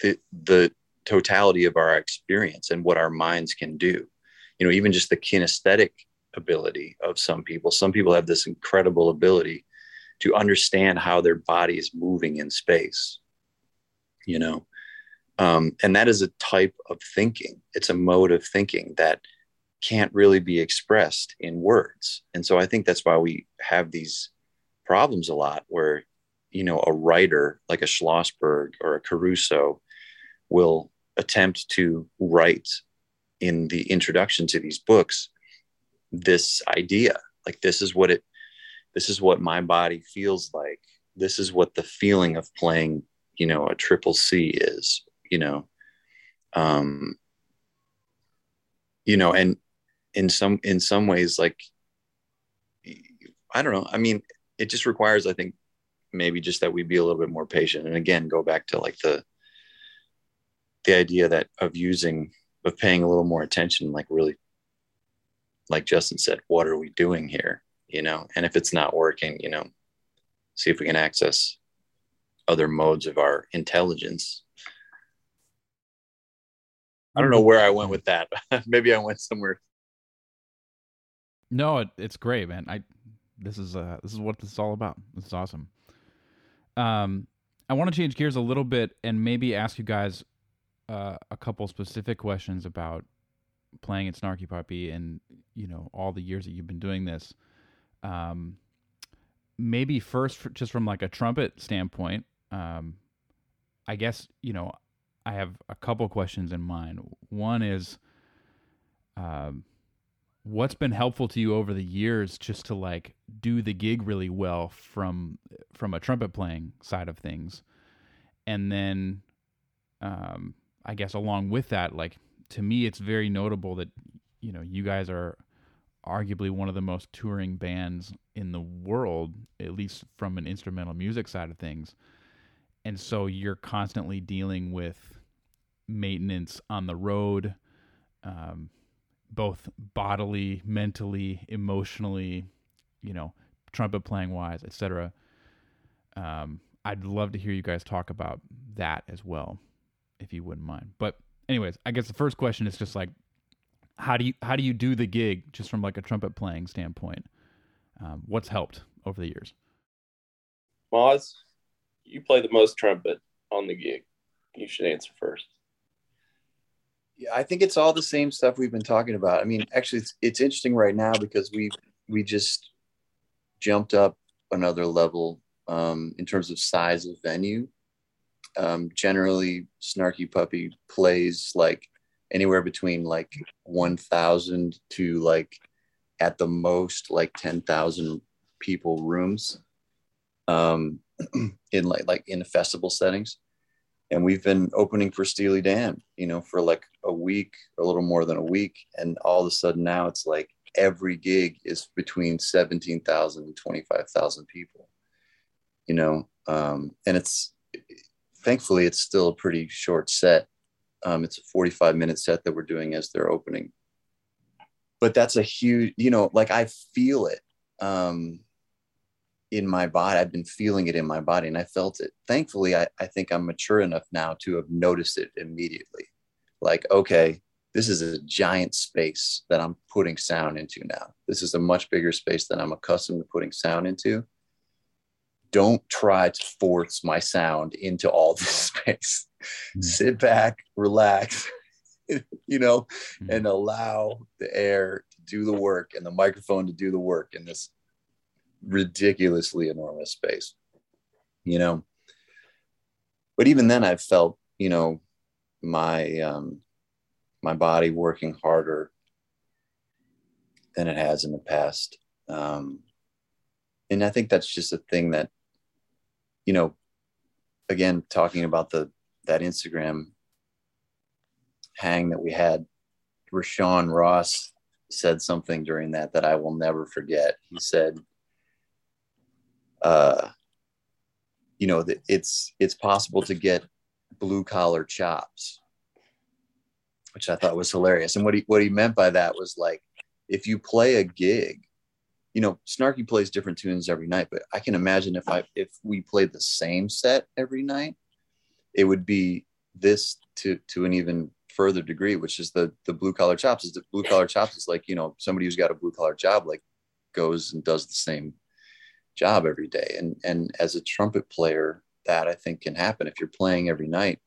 S4: the the totality of our experience and what our minds can do. You know even just the kinesthetic ability of some people some people have this incredible ability to understand how their body is moving in space you know? Um, and that is a type of thinking. It's a mode of thinking that can't really be expressed in words. And so i think that's why we have these problems a lot where you know a writer like a schlossberg or a caruso will attempt to write in the introduction to these books this idea. Like this is what it this is what my body feels like. This is what the feeling of playing you know a triple c is you know um you know and in some in some ways like i don't know i mean it just requires i think maybe just that we be a little bit more patient and again go back to like the the idea that of using of paying a little more attention like really like Justin said, what are we doing here? You know, and if it's not working, you know, see if we can access other modes of our intelligence. I don't know where I went with that. <laughs> Maybe I went somewhere.
S1: No, it, it's great, man. I this is uh this is what this is all about. This is awesome. Um, I want to change gears a little bit and maybe ask you guys uh, a couple specific questions about playing at Snarky Puppy and you know all the years that you've been doing this. Um, maybe first, for, just from like a trumpet standpoint, um, I guess you know I have a couple questions in mind. One is, um, what's been helpful to you over the years just to like do the gig really well from from a trumpet playing side of things, and then, um, I guess along with that, like to me, it's very notable that you know you guys are arguably one of the most touring bands in the world, at least from an instrumental music side of things. And so you're constantly dealing with maintenance on the road, um, both bodily, mentally, emotionally, you know, trumpet playing wise, etc. Um, I'd love to hear you guys talk about that as well, if you wouldn't mind. But anyways, I guess the first question is just like, how do you how do you do the gig just from like a trumpet playing standpoint? Um, what's helped over the years?
S2: Maz, you play the most trumpet on the gig. You should answer first.
S4: Yeah, I think it's all the same stuff we've been talking about. I mean, actually, it's, it's interesting right now because we we just jumped up another level um, in terms of size of venue. Um, generally, Snarky Puppy plays like anywhere between like 1,000 to like at the most like 10,000 people rooms um, <clears throat> in like like in festival settings. And we've been opening for Steely Dan, you know, for like a week, a little more than a week, and all of a sudden now it's like every gig is between 17,000 and 25,000 people, you know, um, and it's thankfully it's still a pretty short set um, it's a 45 minute set that we're doing as their opening. But that's a huge, you know, like I feel it um, in my body. I've been feeling it in my body and I felt it. Thankfully, I, I think I'm mature enough now to have noticed it immediately. Like, okay, this is a giant space that I'm putting sound into now. This is a much bigger space than I'm accustomed to putting sound into. Don't try to force my sound into all <laughs> this space. Mm. sit back, relax, <laughs> you know, mm. and allow the air to do the work and the microphone to do the work in this ridiculously enormous space, you know. But even then, I've felt, you know, my um, my body working harder than it has in the past. Um, and I think that's just a thing that, you know, again, talking about the that Instagram hang that we had, Rashawn Ross said something during that that I will never forget. He said, uh, you know, that it's it's possible to get blue collar chops, which I thought was hilarious. And what he what he meant by that was like, if you play a gig, you know, Snarky plays different tunes every night, but I can imagine if I if we played the same set every night, it would be this to to an even further degree, which is the the blue collar chops. Is the blue collar chops is like you know somebody who's got a blue collar job like goes and does the same job every day. And and as a trumpet player, that I think can happen if you're playing every night,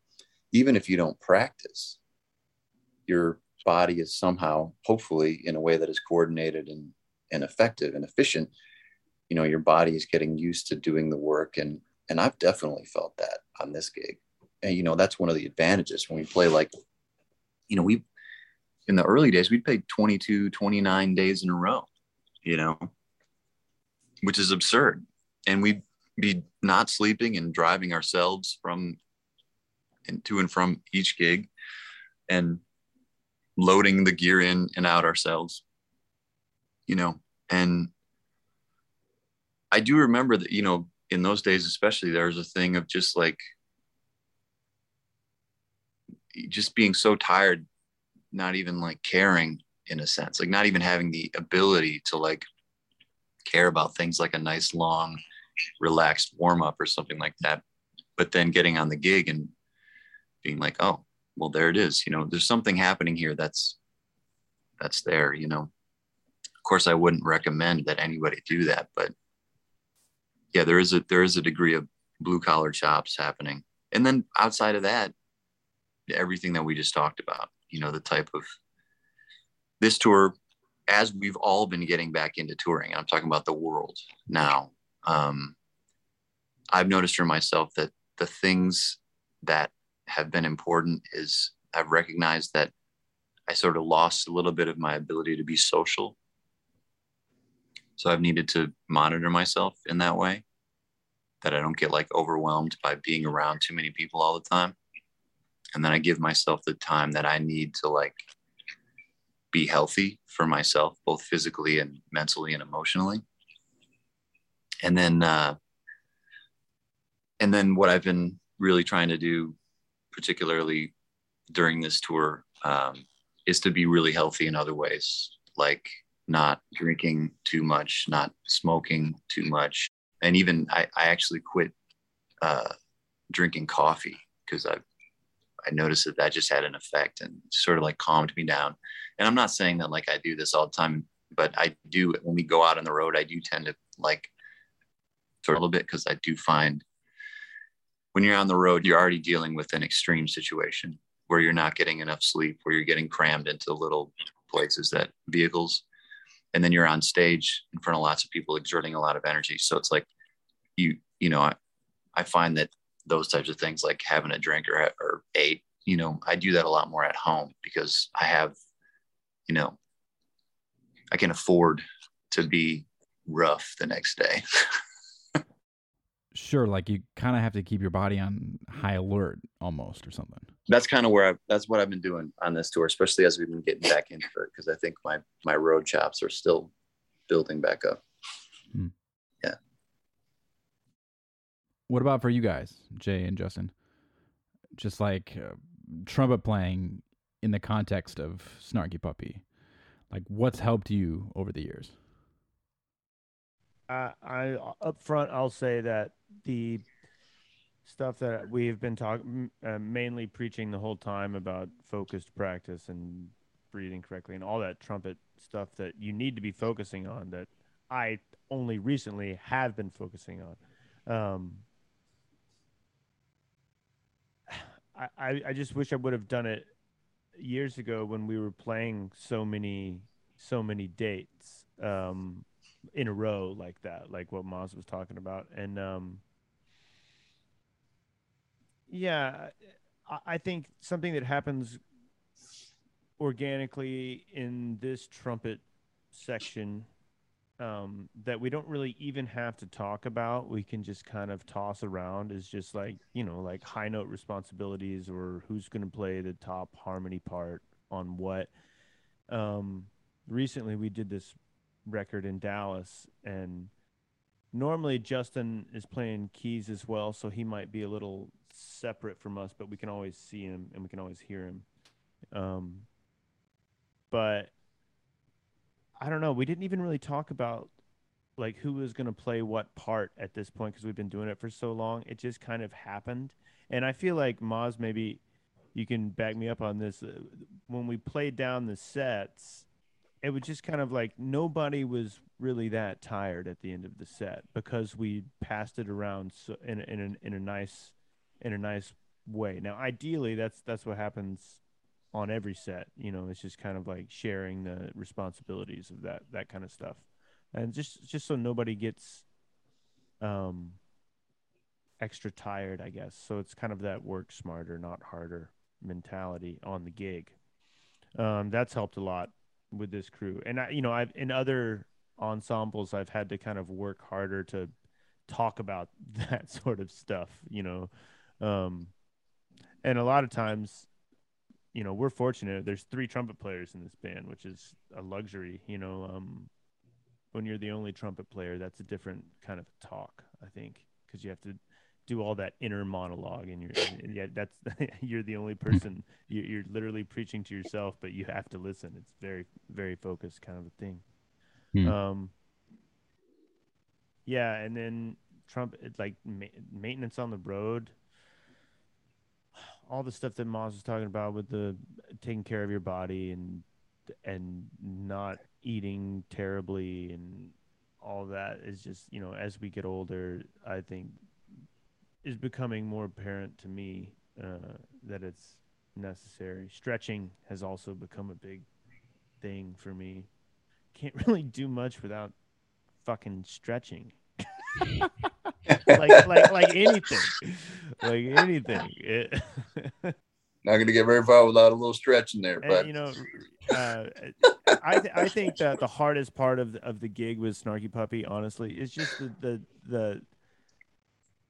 S4: even if you don't practice. Your body is somehow, hopefully, in a way that is coordinated and and effective and efficient. You know, your body is getting used to doing the work, and and I've definitely felt that on this gig and you know that's one of the advantages when we play like you know we in the early days we'd play 22 29 days in a row you know which is absurd. And we'd be not sleeping and driving ourselves from and to and from each gig and loading the gear in and out ourselves you know? And i do remember that you know in those days especially there was a thing of just like just being so tired, not even like caring in a sense, like not even having the ability to like care about things like a nice long relaxed warm up or something like that. But then getting on the gig and being like, oh, well, there it is. You know, there's something happening here that's that's there, you know. Of course, I wouldn't recommend that anybody do that, but yeah, there is a there is a degree of blue collar chops happening. And then outside of that, everything that we just talked about, you know, the type of this tour, as we've all been getting back into touring, I'm talking about the world now. Um, I've noticed for myself that the things that have been important is I've recognized that I sort of lost a little bit of my ability to be social. So I've needed to monitor myself in that way that I don't get like overwhelmed by being around too many people all the time. And then I give myself the time that I need to like be healthy for myself, both physically and mentally and emotionally. And then, uh, and then what I've been really trying to do, particularly during this tour, um, is to be really healthy in other ways, like not drinking too much, not smoking too much, and even I, I actually quit uh, drinking coffee because I I noticed that that just had an effect and sort of like calmed me down. And I'm not saying that like I do this all the time, but I do when we go out on the road, I do tend to like sort of a little bit because I do find when you're on the road, you're already dealing with an extreme situation where you're not getting enough sleep, where you're getting crammed into little places that vehicles and then you're on stage in front of lots of people exerting a lot of energy so it's like you you know i, I find that those types of things like having a drink or, or eight you know i do that a lot more at home because i have you know i can afford to be rough the next day <laughs>
S1: sure like you kind of have to keep your body on high alert almost or something
S4: that's kind of where I that's what I've been doing on this tour, especially as we've been getting back into it because I think my my road chops are still building back up. Hmm.
S1: What about for you guys, Jay and Justin? Just like uh, trumpet playing in the context of Snarky Puppy, like what's helped you over the years?
S3: Uh, I up front, I'll say that the stuff that we've been talking, uh, mainly preaching the whole time about focused practice and breathing correctly and all that trumpet stuff that you need to be focusing on that I only recently have been focusing on. Um, I, I just wish I would have done it years ago when we were playing so many so many dates um, in a row like that, like what Maz was talking about, and um, yeah, I think something that happens organically in this trumpet section um, that we don't really even have to talk about. We can just kind of toss around is just like, you know, like high note responsibilities or who's going to play the top harmony part on what. Um, recently, we did this record in Dallas, and normally Justin is playing keys as well, so he might be a little separate from us, but we can always see him and we can always hear him. Um, but I don't know. We didn't even really talk about like who was going to play what part at this point because we've been doing it for so long. It just kind of happened, and I feel like Maz maybe you can back me up on this. Uh, when we played down the sets, it was just kind of like nobody was really that tired at the end of the set because we passed it around so in in a, in a nice in a nice way. Now, ideally, that's that's what happens on every set. You know, it's just kind of like sharing the responsibilities of that that kind of stuff, and just just so nobody gets um extra tired, I guess. So it's kind of that work smarter, not harder mentality on the gig. Um, that's helped a lot with this crew, and I, you know, I've in other ensembles, I've had to kind of work harder to talk about <laughs> that sort of stuff. You know, um, and a lot of times, you know, we're fortunate. There's three trumpet players in this band, which is a luxury. You know, um, when you're the only trumpet player, that's a different kind of talk, I think, because you have to do all that inner monologue and you're and yeah that's <laughs> you're the only person you're, you're literally preaching to yourself but you have to listen it's very very focused kind of a thing
S5: Hmm.
S3: um yeah and then trump it, like ma- maintenance on the road all the stuff that Maz was talking about with the taking care of your body and and not eating terribly and all that is just you know as we get older i think is becoming more apparent to me uh, that it's necessary. Stretching has also become a big thing for me. Can't <laughs> really do much without fucking stretching. <laughs> Like like like anything <laughs> like anything It- <laughs>
S4: Not gonna get very far without a little stretch in there,
S3: and,
S4: but
S3: you know, <laughs> uh, I th- I think that the hardest part of the, of the gig with Snarky Puppy, honestly, is just the, the the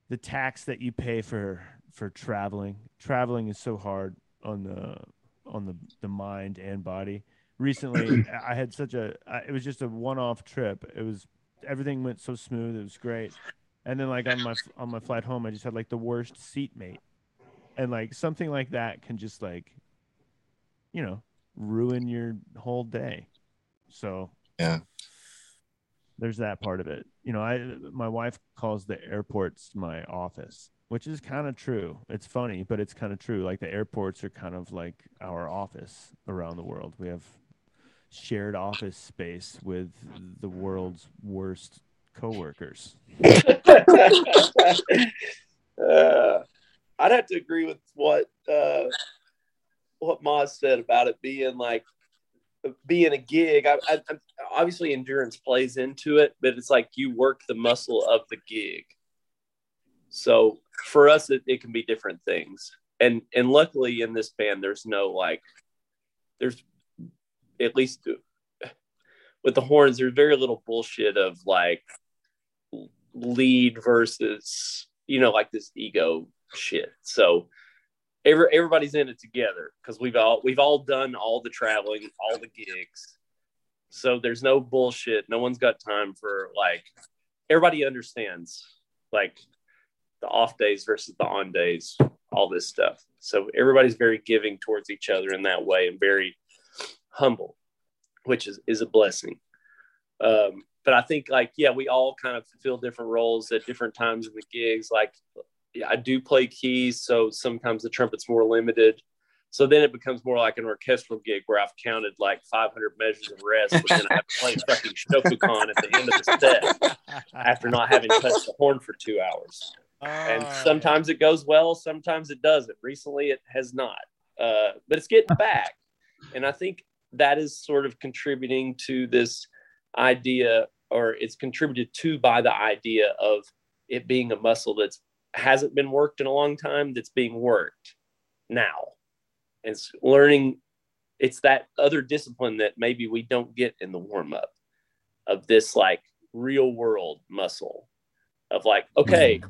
S3: the tax that you pay for for traveling. Traveling is so hard on the on the the mind and body. Recently, <clears throat> I had such a I- it was just a one off trip. It was everything went so smooth. It was great. And then like on my on my flight home, I just had like the worst seatmate, and like something like that can just like, you know, ruin your whole day. So
S4: Yeah.
S3: there's that part of it. You know, I my wife calls the airports my office, which is kind of true. It's funny, but it's kind of true. Like the airports are kind of like our office around the world. We have shared office space with the world's worst coworkers.
S2: uh, I'd have to agree with what uh, what Maz said about it being like being a gig. I, I, I'm- obviously, endurance plays into it, but it's like you work the muscle of the gig. So for us, it, it can be different things, and and luckily in this band, there's no like, there's at least with the horns, there's very little bullshit of like lead versus you know like this ego shit. So every, everybody's in it together because we've all we've all done all the traveling all the gigs. So there's no bullshit. No one's got time for like everybody understands like the off days versus the on days all this stuff. So everybody's very giving towards each other in that way and very humble which is is a blessing. Um, but I think like yeah, we all kind of fulfill different roles at different times in the gigs. Like yeah, I do play keys, so sometimes the trumpet's more limited. So then it becomes more like an orchestral gig where I've counted like 500 measures of rest, but then I have to play fucking Shofukan at the end of the set after not having touched the horn for two hours. And sometimes it goes well, sometimes it doesn't. Recently, it has not, uh, but it's getting back. And I think that is sort of contributing to this idea, or it's contributed to by the idea of it being a muscle that's hasn't been worked in a long time that's being worked now. And it's learning it's that other discipline that maybe we don't get in the warm up of this like real world muscle of like, okay, mm-hmm.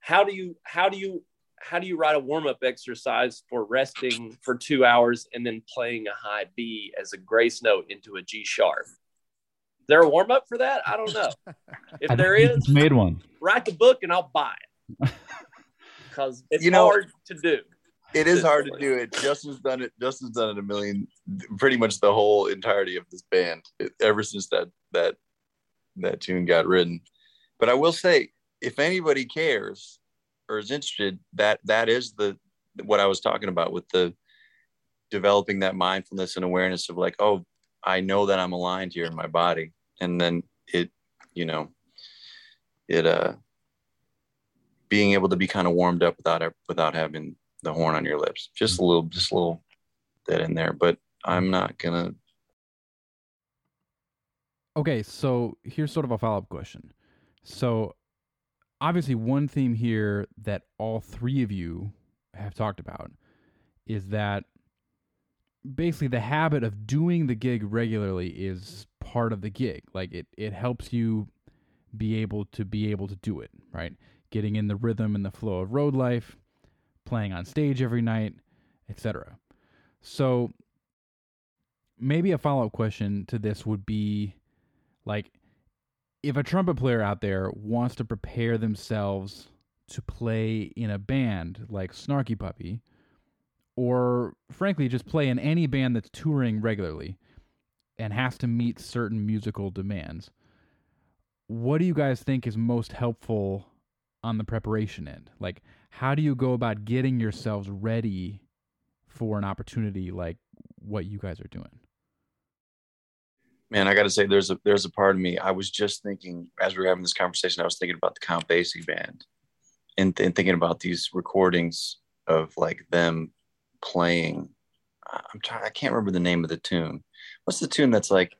S2: how do you how do you how do you write a warm-up exercise for resting for two hours and then playing a high B as a grace note into a G sharp? Is there a warm-up for that? I don't know. If <laughs>
S5: I
S2: there
S5: think it's made one.
S2: write the book and I'll buy it. <laughs> Because it's
S4: You know-
S2: hard to do.
S4: it is hard to do it. Justin's done it. Justin's done it a million, pretty much the whole entirety of this band it, ever since that that that tune got written. But I will say, if anybody cares or is interested, that that is the what I was talking about with the developing that mindfulness and awareness of like, oh, I know that I'm aligned here in my body, and then it, you know, it uh being able to be kind of warmed up without without having the horn on your lips. Just a little, just a little that in there. But I'm not gonna.
S1: Okay, so here's sort of a follow up question. So, obviously, one theme here that all three of you have talked about is that basically the habit of doing the gig regularly is part of the gig. Like it, it helps you be able to be able to do it, right? Getting in the rhythm and the flow of road life, playing on stage every night, etc. So, maybe a follow up question to this would be like if a trumpet player out there wants to prepare themselves to play in a band like Snarky Puppy, or frankly, just play in any band that's touring regularly and has to meet certain musical demands, what do you guys think is most helpful on the preparation end? Like, how do you go about getting yourselves ready for an opportunity like what you guys are doing?
S4: Man, I got to say, there's a there's a part of me. I was just thinking as we were having this conversation, I was thinking about the Count Basie band, and, and thinking about these recordings of like them playing. I'm trying. I can't remember the name of the tune. What's the tune that's like?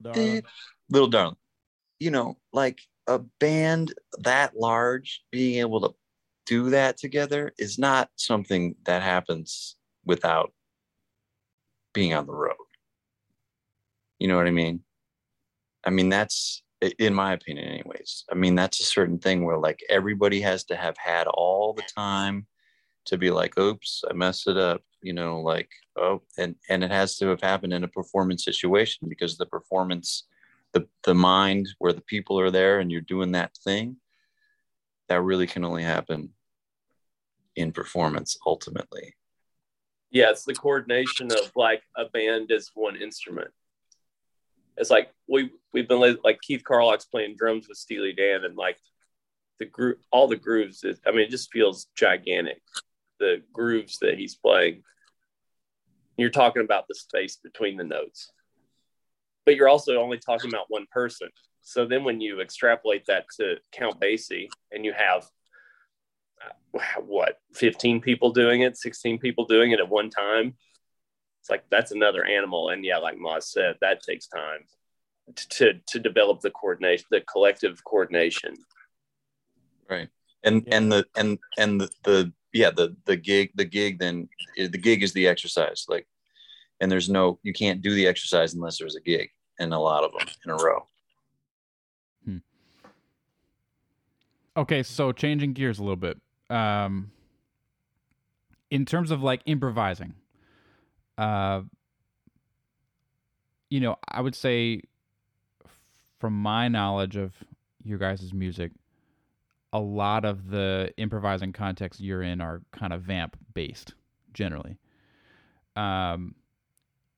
S3: Darling.
S4: Little darling. You know, like a band that large being able to do that together is not something that happens without being on the road. You know what I mean? I mean, that's in my opinion, anyways. I mean, that's a certain thing where like everybody has to have had all the time to be like, oops, I messed it up, you know, like, oh, and and it has to have happened in a performance situation because the performance, the the mind where the people are there and you're doing that thing, that really can only happen in performance ultimately.
S2: Yeah, it's the coordination of like a band as one instrument. It's like we we've been like Keith Carlock's playing drums with Steely Dan, and like the group, all the grooves. Is, I mean, it just feels gigantic. The grooves that he's playing. You're talking about the space between the notes, but you're also only talking about one person. So then, when you extrapolate that to Count Basie, and you have uh, what 15 people doing it 16 people doing it at one time it's like that's another animal and yeah like Maz said that takes time to to develop the coordination the collective coordination
S4: right and
S3: Yeah.
S4: and the and and the, the yeah the the gig the gig then the gig is the exercise like and there's no you can't do the exercise unless there's a gig and a lot of them in a row
S1: Okay, so changing gears a little bit. Um, in terms of like improvising, uh, you know, I would say, from my knowledge of your guys' music, a lot of the improvising contexts you're in are kind of vamp based, generally. Um,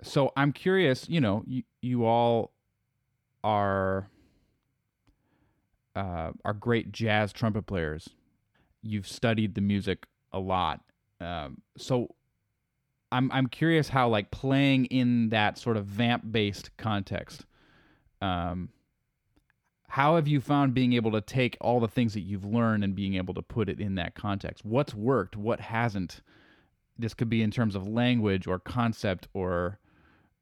S1: so I'm curious. You know, you you all are uh, are great jazz trumpet players. You've studied the music a lot, um, so I'm I'm curious how like playing in that sort of vamp based context. Um, how have you found being able to take all the things that you've learned and being able to put it in that context? What's worked? What hasn't? This could be in terms of language or concept or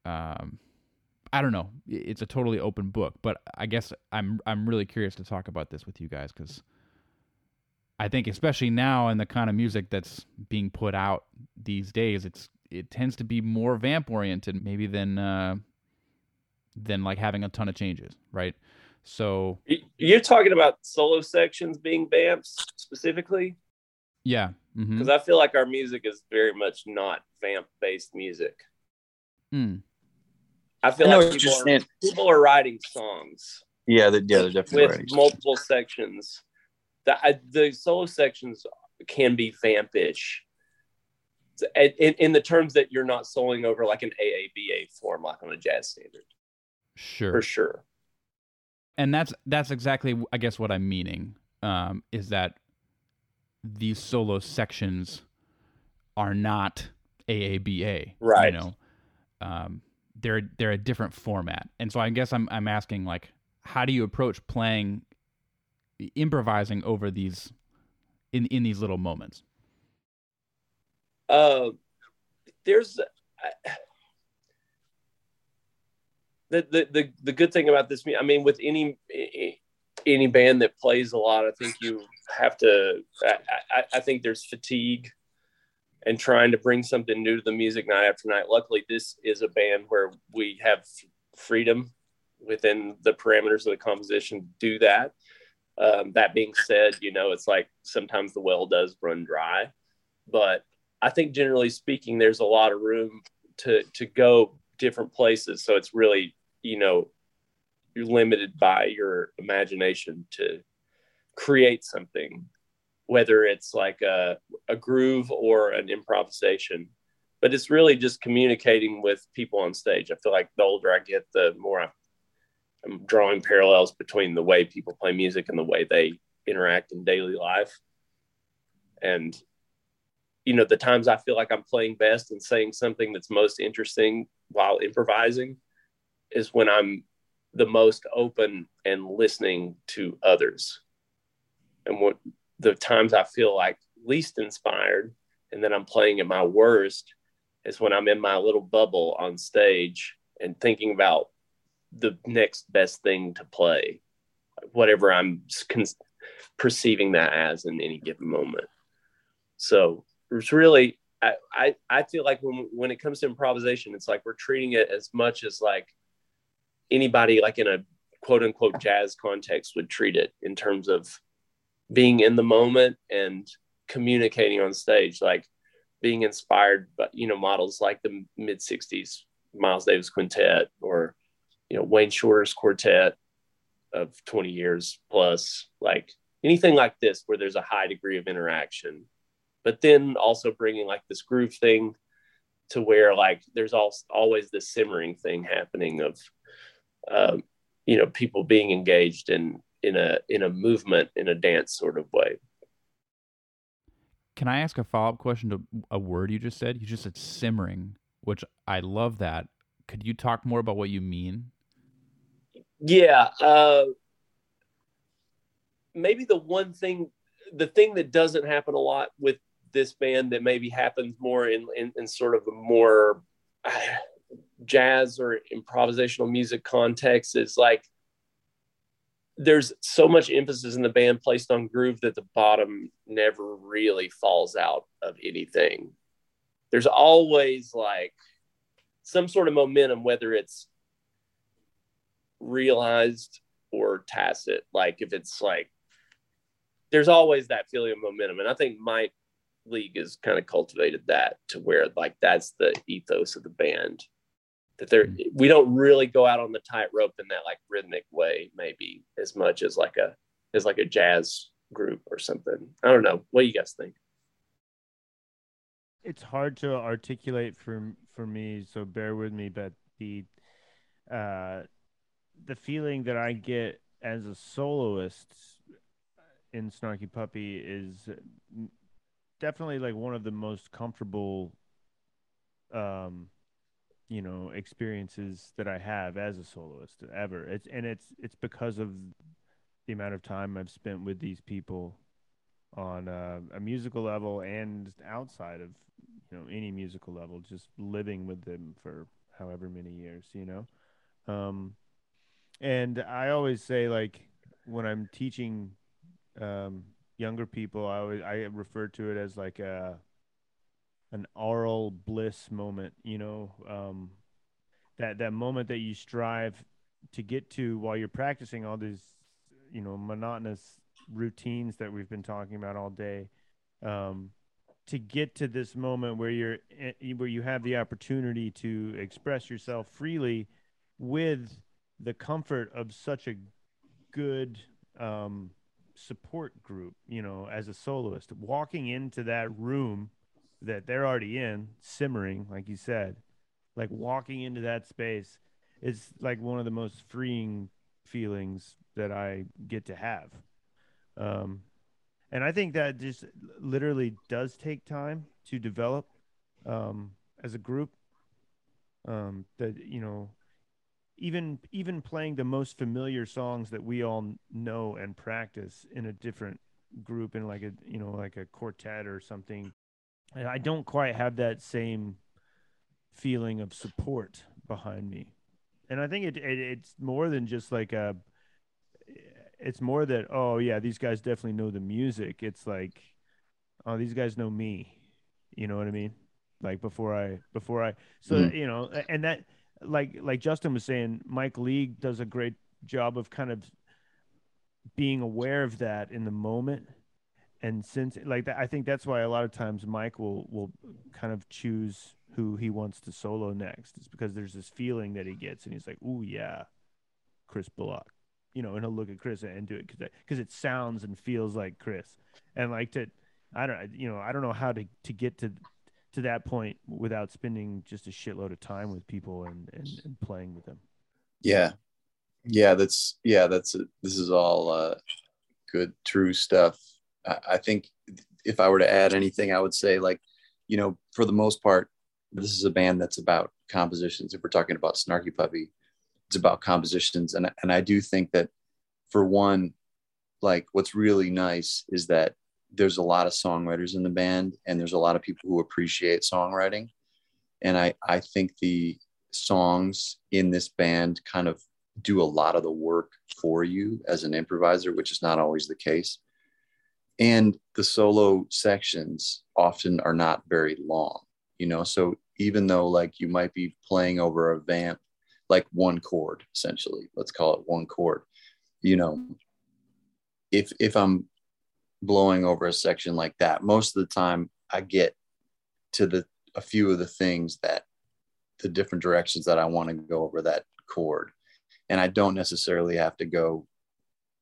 S1: um, I don't know. It's a totally open book, but I guess I'm I'm really curious to talk about this with you guys because I think especially now in the kind of music that's being put out these days, it's it tends to be more vamp oriented maybe than uh, than like having a ton of changes, right? So
S2: you're talking about solo sections being vamps specifically
S1: yeah,
S2: because i feel like our music is very much not vamp based music
S1: mm.
S2: i feel
S4: I
S2: like
S4: what you're
S2: people are, people are writing songs
S4: yeah they're, yeah they're definitely
S2: with
S4: right
S2: multiple sections. The I, the solo sections can be vampish. In, in, the terms that you're not soloing over like an AABA form, like on a jazz standard,
S1: sure.
S2: for sure.
S1: and that's that's exactly I guess what I'm meaning um, is that these solo sections are not AABA,
S2: Right.
S1: You know, um, they're they're a different format, and so I guess I'm I'm asking like, how do you approach playing, improvising over these, in in these little moments?
S2: Uh, there's I- the, the the the good thing about this. I mean, with any any band that plays a lot, I think you have to. I, I, I think there's fatigue and trying to bring something new to the music night after night. Luckily, this is a band where we have freedom within the parameters of the composition to do that. Um, that being said, you know, it's like sometimes the well does run dry, but I think generally speaking, there's a lot of room to to go different places. So it's really, you know, you're limited by your imagination to create something, whether it's like a, a groove or an improvisation. But it's really just communicating with people on stage. I feel like the older I get, the more I, I'm drawing parallels between the way people play music and the way they interact in daily life. And you know, the times I feel like I'm playing best and saying something that's most interesting while improvising is when I'm the most open and listening to others. And what the times I feel like least inspired and then I'm playing at my worst is when I'm in my little bubble on stage and thinking about the next best thing to play, whatever I'm con- perceiving that as in any given moment. So it's really, I, I, I feel like when, when it comes to improvisation, it's like we're treating it as much as like anybody like in a quote unquote jazz context would treat it in terms of being in the moment and communicating on stage like being inspired by you know models like the mid 60s miles davis quintet or you know wayne shorter's quartet of 20 years plus like anything like this where there's a high degree of interaction but then also bringing like this groove thing to where like there's also always this simmering thing happening of um, you know people being engaged in in a in a movement in a dance sort of way.
S1: Can i ask a follow-up question to a word you just said? You just said simmering which i love that. Could you talk more about what you mean?
S2: Yeah uh maybe the one thing the thing that doesn't happen a lot with this band that maybe happens more in in, in sort of a more uh, jazz or improvisational music context is like there's so much emphasis in the band placed on groove that the bottom never really falls out of anything. There's always like some sort of momentum, whether it's realized or tacit. Like if it's like, there's always that feeling of momentum. And I think Mike league has kind of cultivated that to where like that's the ethos of the band. That there mm-hmm. we don't really go out on the tightrope in that like rhythmic way maybe as much as like a as like a jazz group or something. I don't know. What do you guys think?
S3: It's hard to articulate for for me so bear with me but the uh the feeling that i get as a soloist in snarky puppy is definitely like one of the most comfortable um you know experiences that I have as a soloist ever. It's and it's it's because of the amount of time I've spent with these people on uh, a musical level and outside of you know any musical level, just living with them for however many years, you know. Um, and I always say like when I'm teaching um, younger people, I always I refer to it as like a an aural bliss moment, you know, um, that that moment that you strive to get to while you're practicing all these, you know, monotonous routines that we've been talking about all day, um, to get to this moment where you're eh, where you have the opportunity to express yourself freely with the comfort of such a good um, support group, you know, as a soloist, walking into that room that they're already in, simmering, like you said, like walking into that space is like one of the most freeing feelings that I get to have. Um, and I think that just literally does take time to develop um, as a group. Um, that you know, even even playing the most familiar songs that we all know and practice in a different group in like a you know like a quartet or something I don't quite have that same feeling of support behind me. And I think it, it it's more than just like a it's more that oh yeah, these guys definitely know the music. It's like oh these guys know me. You know what I mean? Like before I before I so mm. you know and that like like Justin was saying Mike League does a great job of kind of being aware of that in the moment and since like that, I think that's why a lot of times Mike will will kind of choose who he wants to solo next. It's because there's this feeling that he gets, and he's like, "Ooh, yeah, Chris Bullock, you know, and he'll look at Chris and do it because because it sounds and feels like Chris, and like to, I don't, you know, I don't know how to to get to to that point without spending just a shitload of time with people and and, and playing with them.
S4: Yeah, yeah, that's yeah, that's this is all uh, good, true stuff. I, I think if I were to add anything, I would say like, you know, for the most part, this is a band that's about compositions. If we're talking about Snarky Puppy, it's about compositions, and and I do think that for one, like what's really nice is that there's a lot of songwriters in the band, and there's a lot of people who appreciate songwriting, and I I think the songs in this band kind of do a lot of the work for you as an improviser, which is not always the case. And the solo sections often are not very long, you know. So even though like you might be playing over a vamp, like one chord, essentially, let's call it one chord, you know, if if I'm blowing over a section like that, most of the time I get to the a few of the things that the different directions that I want to go over that chord and I don't necessarily have to go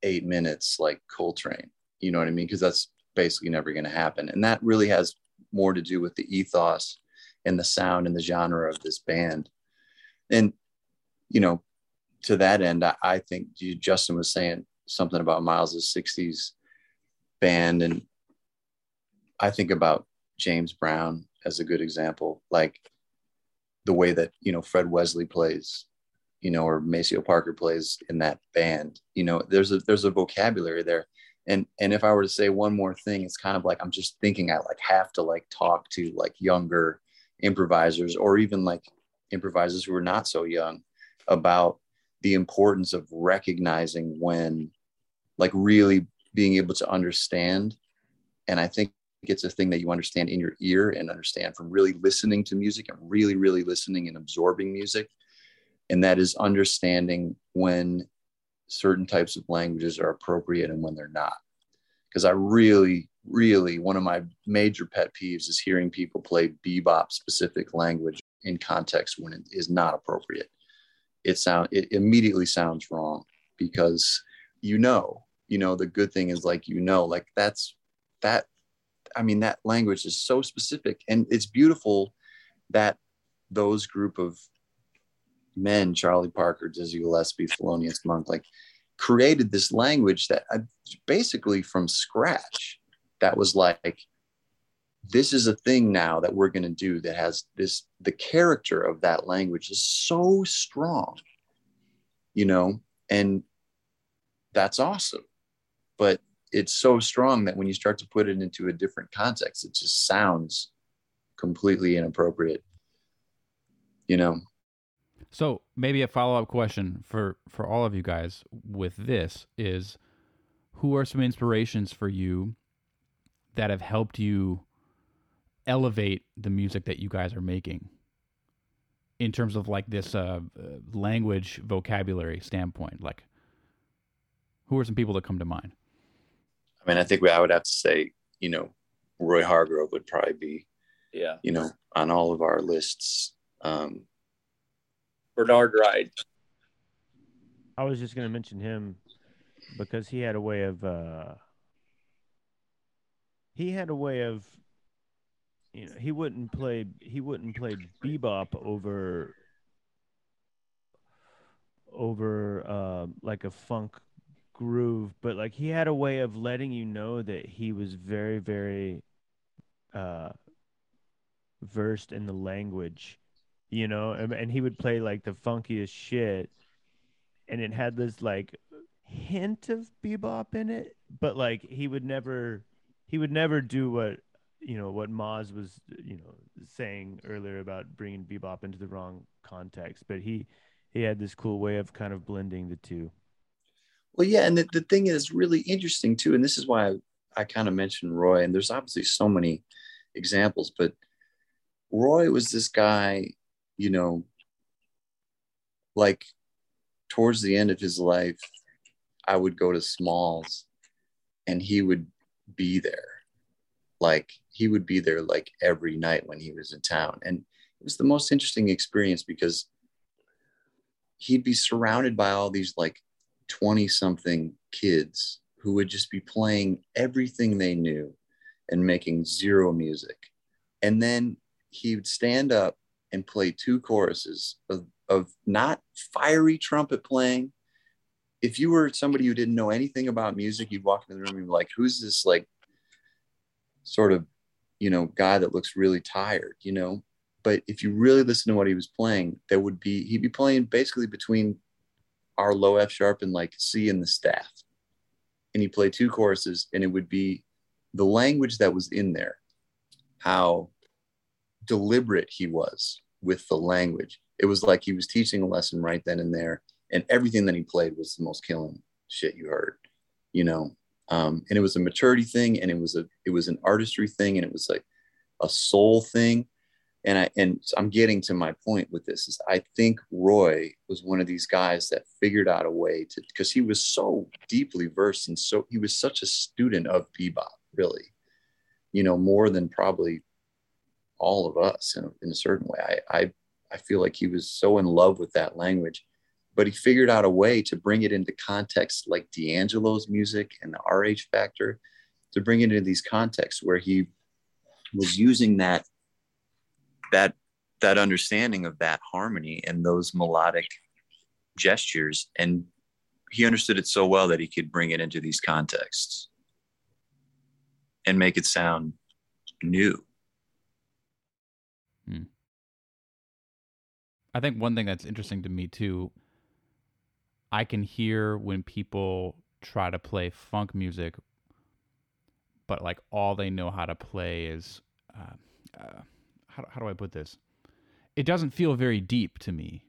S4: eight minutes like Coltrane. You know what I mean? Because that's basically never going to happen. And that really has more to do with the ethos and the sound and the genre of this band. And, you know, to that end, I, I think Justin was saying something about Miles's 60s band. And I think about James Brown as a good example, like the way that, you know, Fred Wesley plays you know, or Maceo Parker plays in that band. You know, there's a there's a vocabulary there. And and if I were to say one more thing, it's kind of like I'm just thinking I like have to like talk to like younger improvisers or even like improvisers who are not so young about the importance of recognizing when like really being able to understand. And i think it's a thing that you understand in your ear and understand from really listening to music and really really listening and absorbing music. And that is understanding when certain types of languages are appropriate and when they're not. Because i really really one of my major pet peeves is hearing people play bebop specific language in context when it is not appropriate. It sound it immediately sounds wrong because you know you know the good thing is like you know like that's that i mean that language is so specific and it's beautiful that those group of men, Charlie Parker, Dizzy Gillespie, Thelonious Monk, like created this language that I, basically from scratch. That was like, this is a thing now that we're going to do that has this, the character of that language is so strong, you know, and that's awesome. But it's so strong that when you start to put it into a different context, it just sounds completely inappropriate, you know.
S1: So maybe a follow up question for for all of you guys with this is, who are some inspirations for you that have helped you elevate the music that you guys are making in terms of like this uh, language vocabulary standpoint? Like, who are some people that come to mind?
S4: I mean, I think we, I would have to say, you know, Roy Hargrove would probably be,
S2: yeah,
S4: you know, on all of our lists. Um,
S2: Bernard Wright.
S3: I was just going to mention him because he had a way of uh, he had a way of you know he wouldn't play he wouldn't play bebop over over uh, like a funk groove but like he had a way of letting you know that he was very very uh versed in the language you know, and, and he would play like the funkiest shit, and it had this like hint of bebop in it, but like he would never, he would never do what you know what Maz was you know saying earlier about bringing bebop into the wrong context, but he he had this cool way of kind of blending the two.
S4: Well, yeah, and the, the thing is really interesting too, and this is why I, I kind of mentioned Roy, and there's obviously so many examples, but Roy was this guy you know, like towards the end of his life, I would go to Smalls and he would be there. Like he would be there like every night when he was in town. And it was the most interesting experience because he'd be surrounded by all these like 20 something kids who would just be playing everything they knew and making zero music. And then he would stand up and play two choruses of, of not fiery trumpet playing. If you were somebody who didn't know anything about music, you'd walk in the room and be like, who's this like sort of, you know, guy that looks really tired, you know? But if you really listen to what he was playing, there would be, he'd be playing basically between our low F sharp and like C in the staff. And he played two choruses and it would be the language that was in there, how deliberate he was with the language. It was like he was teaching a lesson right then and there. And everything that he played was the most killing shit you heard, you know. Um, and it was a maturity thing and it was a it was an artistry thing and it was like a soul thing and I and I'm getting to my point with this is I think Roy was one of these guys that figured out a way to because he was so deeply versed and so he was such a student of bebop, really, you know, more than probably all of us in, in a certain way. I, I I feel like he was so in love with that language, but he figured out a way to bring it into context like D'Angelo's music and the RH Factor, to bring it into these contexts where he was using that that that understanding of that harmony and those melodic gestures and he understood it so well that he could bring it into these contexts and make it sound new
S1: hmm. i think one thing that's interesting to me too i can hear when people try to play funk music but like all they know how to play is uh, uh, how, how do I put this? It doesn't feel very deep to me.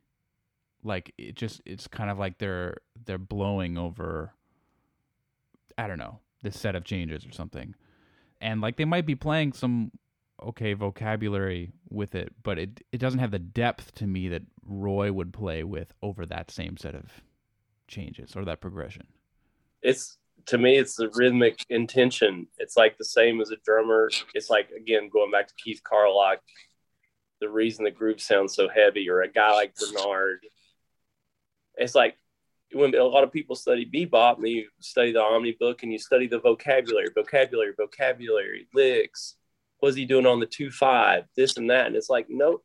S1: Like it just it's kind of like they're they're blowing over I don't know, this set of changes or something. And like they might be playing some okay vocabulary with it, but it it doesn't have the depth to me that Roy would play with over that same set of changes or that progression.
S2: It's to me it's the rhythmic intention. It's like the same as a drummer. It's like again going back to keith carlock the reason the groove sounds so heavy or a guy like bernard. It's like when a lot of people study bebop and you study the Omnibook and you study the vocabulary vocabulary vocabulary licks. What's he doing on the 2-5 this and that. And it's like no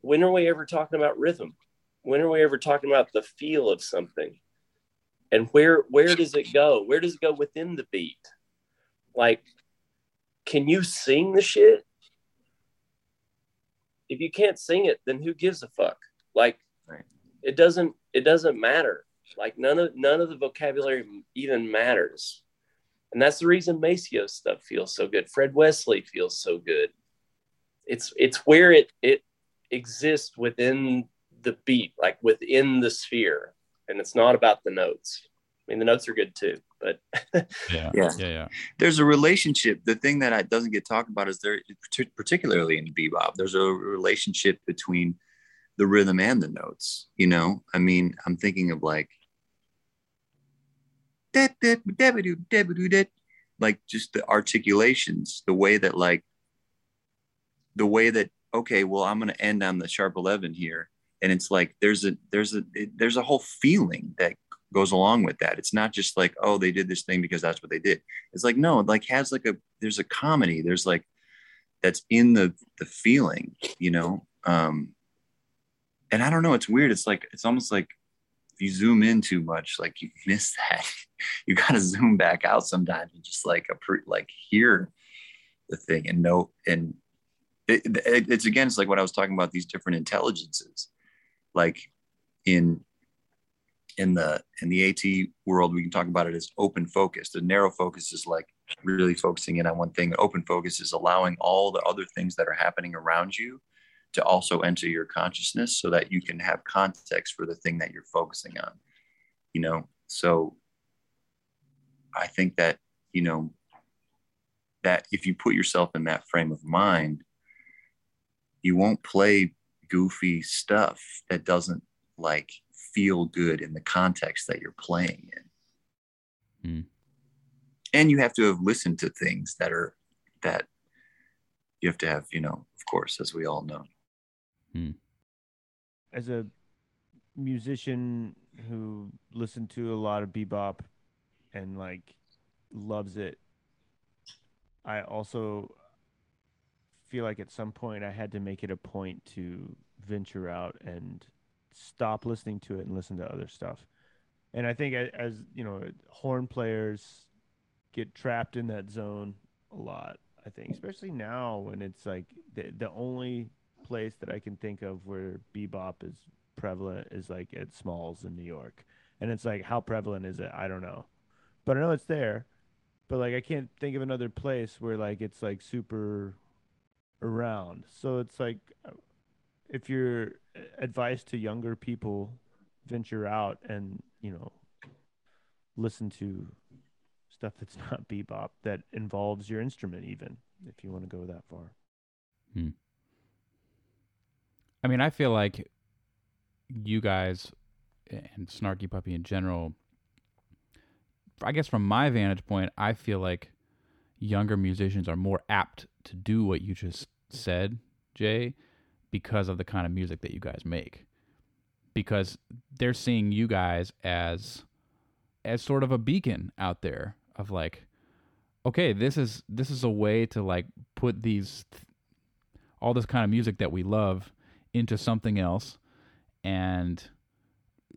S2: when are we ever talking about rhythm? When are we ever talking about the feel of something and where where does it go? Where does it go within the beat? Like can you sing the shit? If you can't sing it then who gives a fuck? Like right. it doesn't it doesn't matter. Like none of none of the vocabulary even matters. And that's the reason maceo stuff feels so good. Fred wesley feels so good. It's it's where it it exists within the beat like within the sphere and it's not about the notes. I mean, the notes are good too, but <laughs>
S1: yeah, yeah, yeah, yeah.
S4: There's a relationship. The thing that I doesn't get talked about is there, particularly in bebop, there's a relationship between the rhythm and the notes. You know, I mean, I'm thinking of like, like just the articulations, the way that like, the way that okay, well, I'm going to end on the sharp 11 here and it's like there's a there's a there's a whole feeling that goes along with that. It's not just like oh they did this thing because that's what they did. It's like no like has like a there's a comedy. There's like that's in the the feeling you know? Um and i don't know it's weird. It's like it's almost like if you zoom in too much like you miss <laughs> that. You got to zoom back out sometimes and just like a pre, like hear the thing and know and it, it, it's again it's like what i was talking about these different intelligences like in in the in the AT world, we can talk about it as open focus. The narrow focus is like really focusing in on one thing. Open focus is allowing all the other things that are happening around you to also enter your consciousness so that you can have context for the thing that you're focusing on. You know, so I think that, you know, that if you put yourself in that frame of mind, you won't play goofy stuff that doesn't like feel good in the context that you're playing in. Mm. And you have to have listened to things that are that you have to have, you know, of course, as we all know.
S3: Mm. As a musician who listened to a lot of bebop and like loves it. I also feel like at some point I had to make it a point to venture out and stop listening to it and listen to other stuff. And I think as you know, horn players get trapped in that zone a lot. I think, especially now when it's like the the only place that I can think of where bebop is prevalent is like at Smalls in New York, and it's like how prevalent is it? I don't know, but I know it's there. But like I can't think of another place where like it's like super around. So it's like if you're advice to younger people, venture out and you know listen to stuff that's <laughs> not bebop that involves your instrument even if you want to go that far
S1: hmm. i mean i feel like you guys and snarky puppy in general i guess from my vantage point i feel like younger musicians are more apt to do what you just said jay because of the kind of music that you guys make. Because they're seeing you guys as as sort of a beacon out there of like okay this is this is a way to like put these all this kind of music that we love into something else. And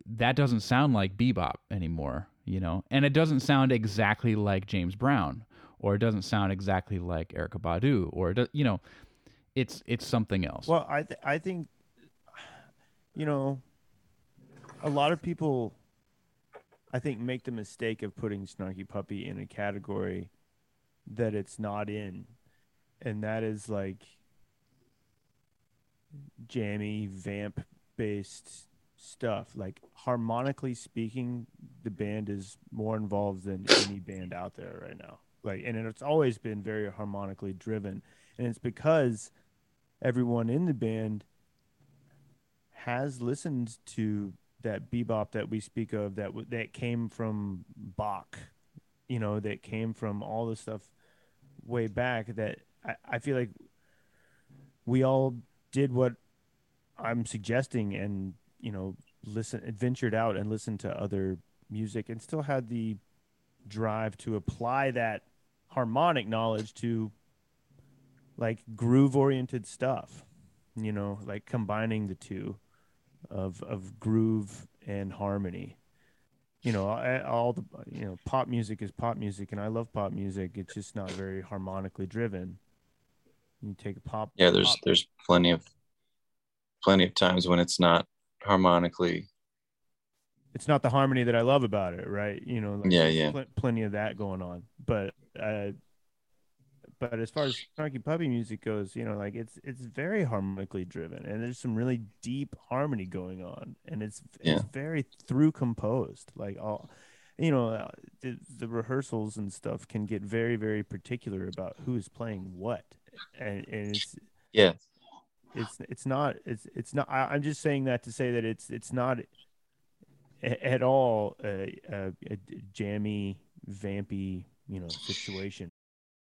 S1: that doesn't sound like bebop anymore you know? And it doesn't sound exactly like james brown or it doesn't sound exactly like erykah badu or it, you know it's it's something else
S3: well i th- i think you know a lot of people I think make the mistake of putting Snarky Puppy in a category that it's not in, and that is like jammy vamp based stuff. Like harmonically speaking, the band is more involved than any band out there right now. Like, and it's always been very harmonically driven, and it's because everyone in the band has listened to that bebop that we speak of that that came from Bach, you know, that came from all the stuff way back. That I, I feel like we all did what I'm suggesting, and you know, listen, ventured out and listened to other music, and still had the drive to apply that harmonic knowledge to like groove oriented stuff you know like combining the two of of groove and harmony. You know, all the you know, pop music is pop music, and I love pop music. It's just not very harmonically driven. You take a pop.
S4: Yeah, there's
S3: pop,
S4: there's plenty of plenty of times when it's not harmonically.
S3: It's not the harmony that I love about it, right? You know,
S4: like yeah, yeah,
S3: pl- plenty of that going on, but uh, but as far as Snarky Puppy music goes, you know, like it's it's very harmonically driven, and there's some really deep harmony going on, and it's yeah. it's very through composed. Like all, you know, uh, the, the rehearsals and stuff can get very very particular about who's playing what, and, and it's
S4: yeah,
S3: it's it's not it's it's not. I, am just saying that to say that it's it's not at all a, a, a jammy, vampy, you know, situation.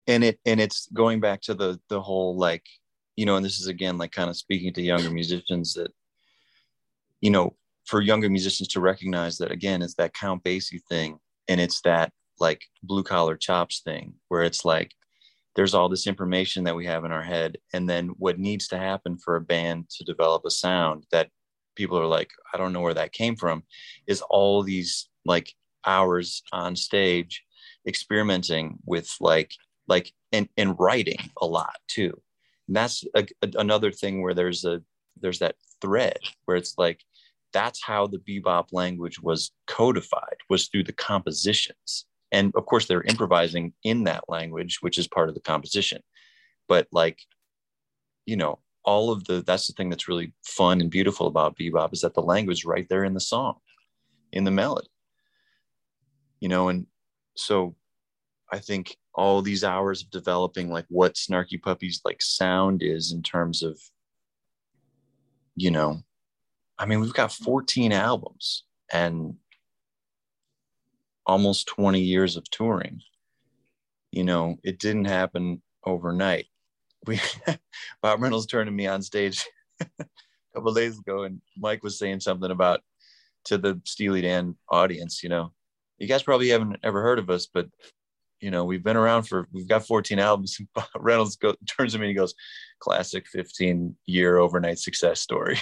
S4: And it and it's going back to the the whole like you know and this is again like kind of speaking to younger musicians that you know for younger musicians to recognize that again it's that count basie thing and it's that like blue collar chops thing where it's like there's all this information that we have in our head and then what needs to happen for a band to develop a sound that people are like i don't know where that came from is all these like hours on stage experimenting with like like and and writing a lot too. And that's a, a, another thing where there's a there's that thread where it's like that's how the bebop language was codified was through the compositions. And of course they're improvising in that language which is part of the composition. But like you know all of the that's the thing that's really fun and beautiful about bebop is that the language right there in the song in the melody you know and so i think all these hours of developing like what snarky puppy's like sound is in terms of you know i mean we've got 14 albums and almost 20 years of touring. You know it didn't happen overnight we <laughs> bob reynolds turned to me on stage <laughs> a couple days ago and mike was saying something about to the Steely Dan audience, you know, you guys probably haven't ever heard of us, but you know, we've been around for we've got 14 albums. <laughs> Reynolds go, turns to me and he goes, classic 15 year overnight success story.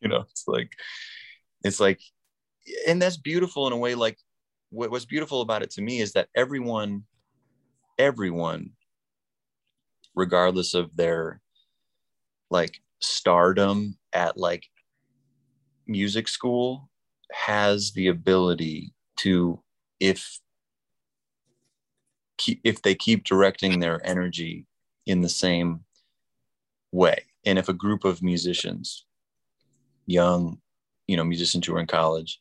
S4: you know, it's like it's like and that's beautiful in a way like what, what's beautiful about it to me is that everyone everyone regardless of their like stardom at like music school has the ability to if if they keep directing their energy in the same way. And if a group of musicians young you know musicians who are in college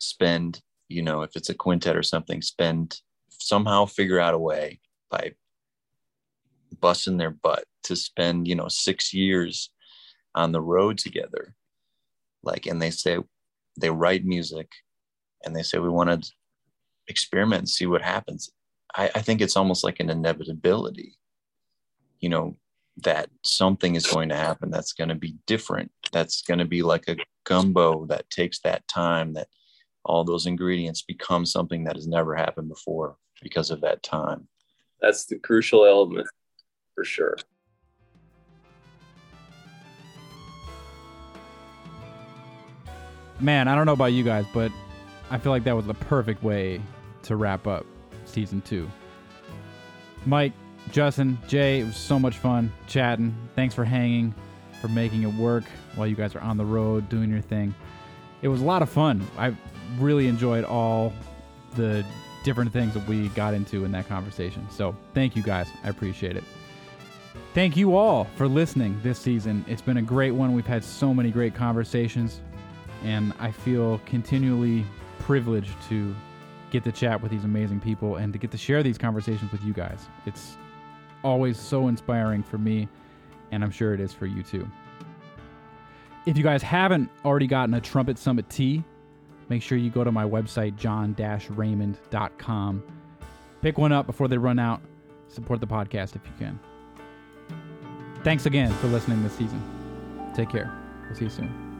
S4: spend you know if it's a quintet or something spend somehow figure out a way by busting their butt to spend you know six years on the road together. Like and they say they write music and they say we want to experiment and see what happens. I, I think it's almost like an inevitability you know that something is going to happen that's going to be different that's going to be like a gumbo that takes that time that all those ingredients become something that has never happened before because of that time.
S2: That's the crucial element for sure
S1: man i don't know about you guys but i feel like that was the perfect way to wrap up season two mike Justin, Jay, it was so much fun chatting. Thanks for hanging, for making it work while you guys are on the road doing your thing. It was a lot of fun. I really enjoyed all the different things that we got into in that conversation. So thank you guys. I appreciate it. Thank you all for listening this season. It's been a great one. We've had so many great conversations, and I feel continually privileged to get to chat with these amazing people and to get to share these conversations with you guys. It's always so inspiring for me, and I'm sure it is for you too. If you guys haven't already gotten a Trumpet Summit tee, make sure you go to my website, john-raymond.com. Pick one up before they run out. Support the podcast if you can. Thanks again for listening this season. Take care. We'll see you soon.